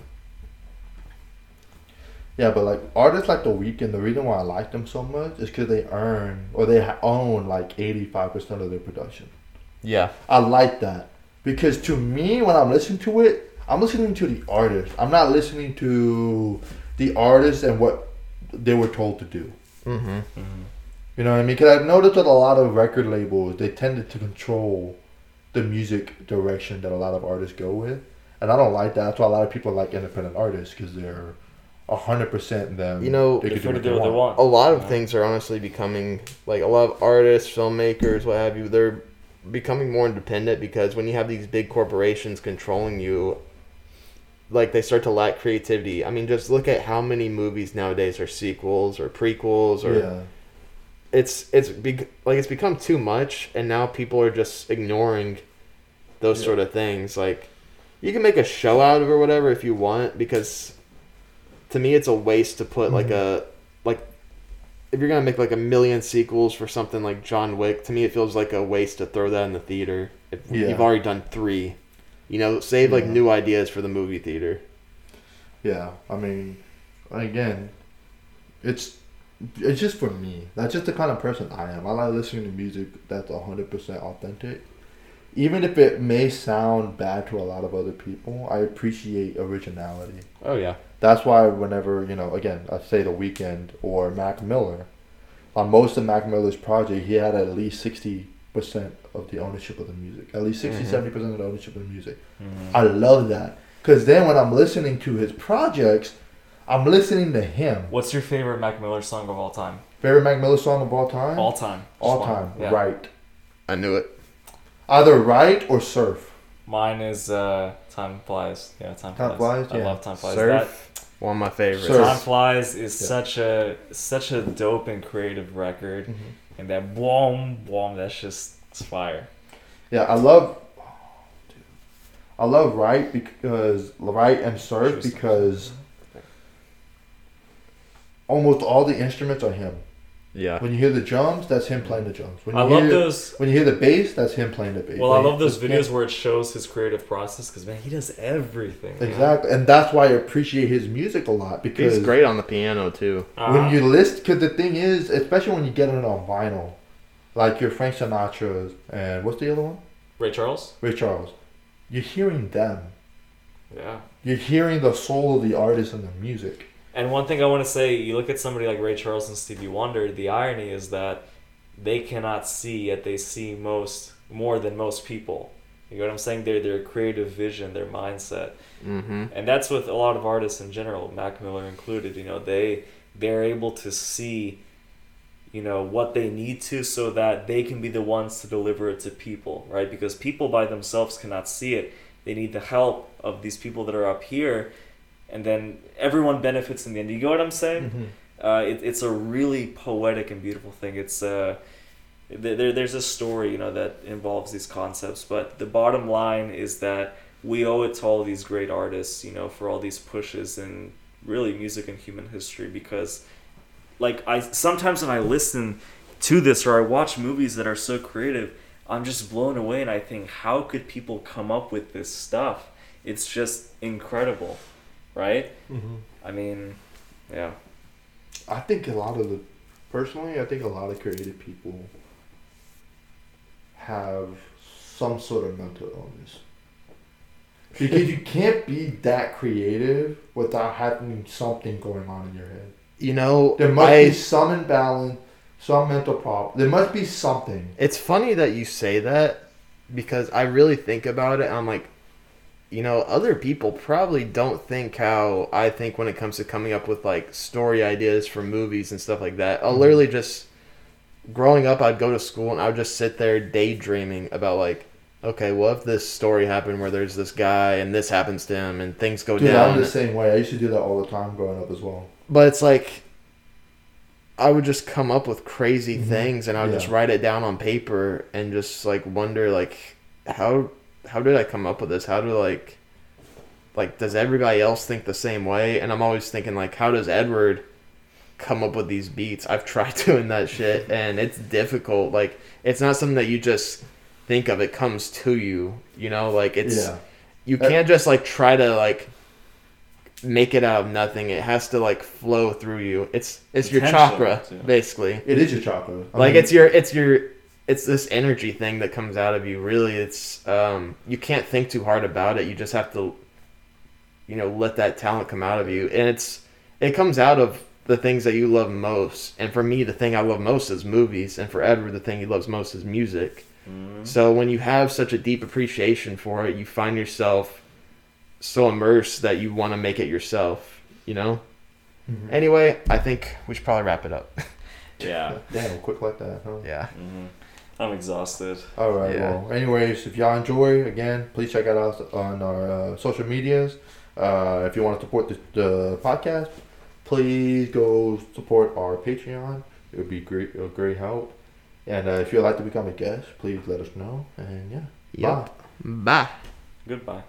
Yeah, but like artists like The Weeknd, the reason why I like them so much is because they earn or they own like eighty five percent of their production. yeah, I like that because to me, when I'm listening to it, I'm listening to the artist. I'm not listening to the artist and what they were told to do. mm-hmm. You know what I mean? Because I've noticed that a lot of record labels they tended to control the music direction that a lot of artists go with, and I don't like that. That's why a lot of people like independent artists because they're hundred percent them. You know, they They're do to what do they what they want. want. a lot of Yeah. things are honestly becoming like a lot of artists, filmmakers, what have you. They're becoming more independent because when you have these big corporations controlling you, like they start to lack creativity. I mean, just look at how many movies nowadays are sequels or prequels or Yeah, it's it's be, like it's become too much and now people are just ignoring those Yeah. sort of things like you can make a show out of it or whatever if you want because to me it's a waste to put like mm-hmm. a like if you're gonna make like a million sequels for something like John Wick to me it feels like a waste to throw that in the theater if Yeah. you've already done three you know save like Yeah. new ideas for the movie theater yeah. I mean, again, it's it's just for me. That's just the kind of person I am. I like listening to music that's hundred percent authentic. Even if it may sound bad to a lot of other people, I appreciate originality. oh yeah That's why whenever, you know, again, I say The Weeknd or Mac Miller, on most of Mac Miller's project, he had at least 60% of the ownership of the music. At least 60, Mhm. 70% of the ownership of the music. Mhm. I love that. Because then when I'm listening to his projects, I'm listening to him. What's your favorite Mac Miller song of all time? Favorite Mac Miller song of all time? All time. Just All one. time. Yeah. Right. I knew it Either right or surf. Mine is uh, Time Flies. Yeah, Time Flies. Time Flies, I yeah. love Time Flies. Surf one of my favorites That, Surf. Time Flies is Yeah. such a such a dope and creative record, Mm-hmm. and that boom boom that's just it's fire. Yeah, I love. I love right because right and surf because almost all the instruments are him. Yeah When you hear the drums, that's him playing the drums. When you I hear, love those. When you hear the bass, that's him playing the bass. Well, I love those yeah, videos where it shows his creative process because man, he does everything. you know? Exactly, and that's why I appreciate his music a lot because he's great on the piano too Uh-huh. when you list, because the thing is, especially when you get it on vinyl, like your Frank Sinatra's and what's the other one? Ray Charles. Ray Charles. You're hearing them. Yeah. You're hearing the soul of the artist and the music. And one thing I want to say, you look at somebody like Ray Charles and Stevie Wonder. The irony is that they cannot see, yet they see most more than most people. You know what I'm saying? Their their creative vision, their mindset, mm-hmm and that's with a lot of artists in general, Mac Miller included. You know, they they're able to see, you know, what they need to, so that they can be the ones to deliver it to people, right? Because people by themselves cannot see it. They need the help of these people that are up here, and then everyone benefits in the end. You get what I'm saying? Mm-hmm. Uh, it, it's a really poetic and beautiful thing. It's uh, there, there's a story you know that involves these concepts but the bottom line is that we owe it to all these great artists you know for all these pushes in really music and human history because like i sometimes when i listen to this or i watch movies that are so creative i'm just blown away and i think how could people come up with this stuff it's just incredible right Mm-hmm. i mean yeah I think a lot of the, personally, I think a lot of creative people have some sort of mental illness. Because you can't be that creative without having something going on in your head. You know, There must I, be some imbalance, some mental problem. There must be something. It's funny that you say that because I really think about it. I'm like, you know, other people probably don't think how I think when it comes to coming up with like story ideas for movies and stuff like that. I'll Mhm. literally just growing up, I'd go to school and I would just sit there daydreaming about like, okay, what if this story happened where there's this guy and this happens to him and things go Dude, down. I'm the same way. I used to do that all the time growing up as well. but it's like I would just come up with crazy Mhm. things and I would just write it down on paper and just like wonder like how how did I come up with this? How do like like does everybody else think the same way? And I'm always thinking like how does Edward come up with these beats? I've tried doing that shit and it's difficult. Like it's not something that you just think of. It comes to you, you know? Like it's yeah. you Uh, can't just like try to like make it out of nothing. It has to like flow through you. It's it's your chakra basically. It is your chakra. I Like mean, it's your it's your it's this energy thing that comes out of you. Really, it's um you can't think too hard about it. You just have to you know let that talent come out of you, and it's it comes out of the things that you love most. And for me, the thing I love most is movies, and for Edward, the thing he loves most is music. Mhm. So when you have such a deep appreciation for it, you find yourself so immersed that you want to make it yourself, you know? Mhm. Anyway, I think we should probably wrap it up. yeah Damn, quick like that, huh? yeah. hmm i'm exhausted All right. Yeah. Well, anyways, if y'all enjoy, again, please check out us on our uh, social medias. Uh, if you want to support the, the podcast, please go support our Patreon. It would be great, a great help. And uh, if you'd like to become a guest, please let us know. And yeah, Yep. Bye. goodbye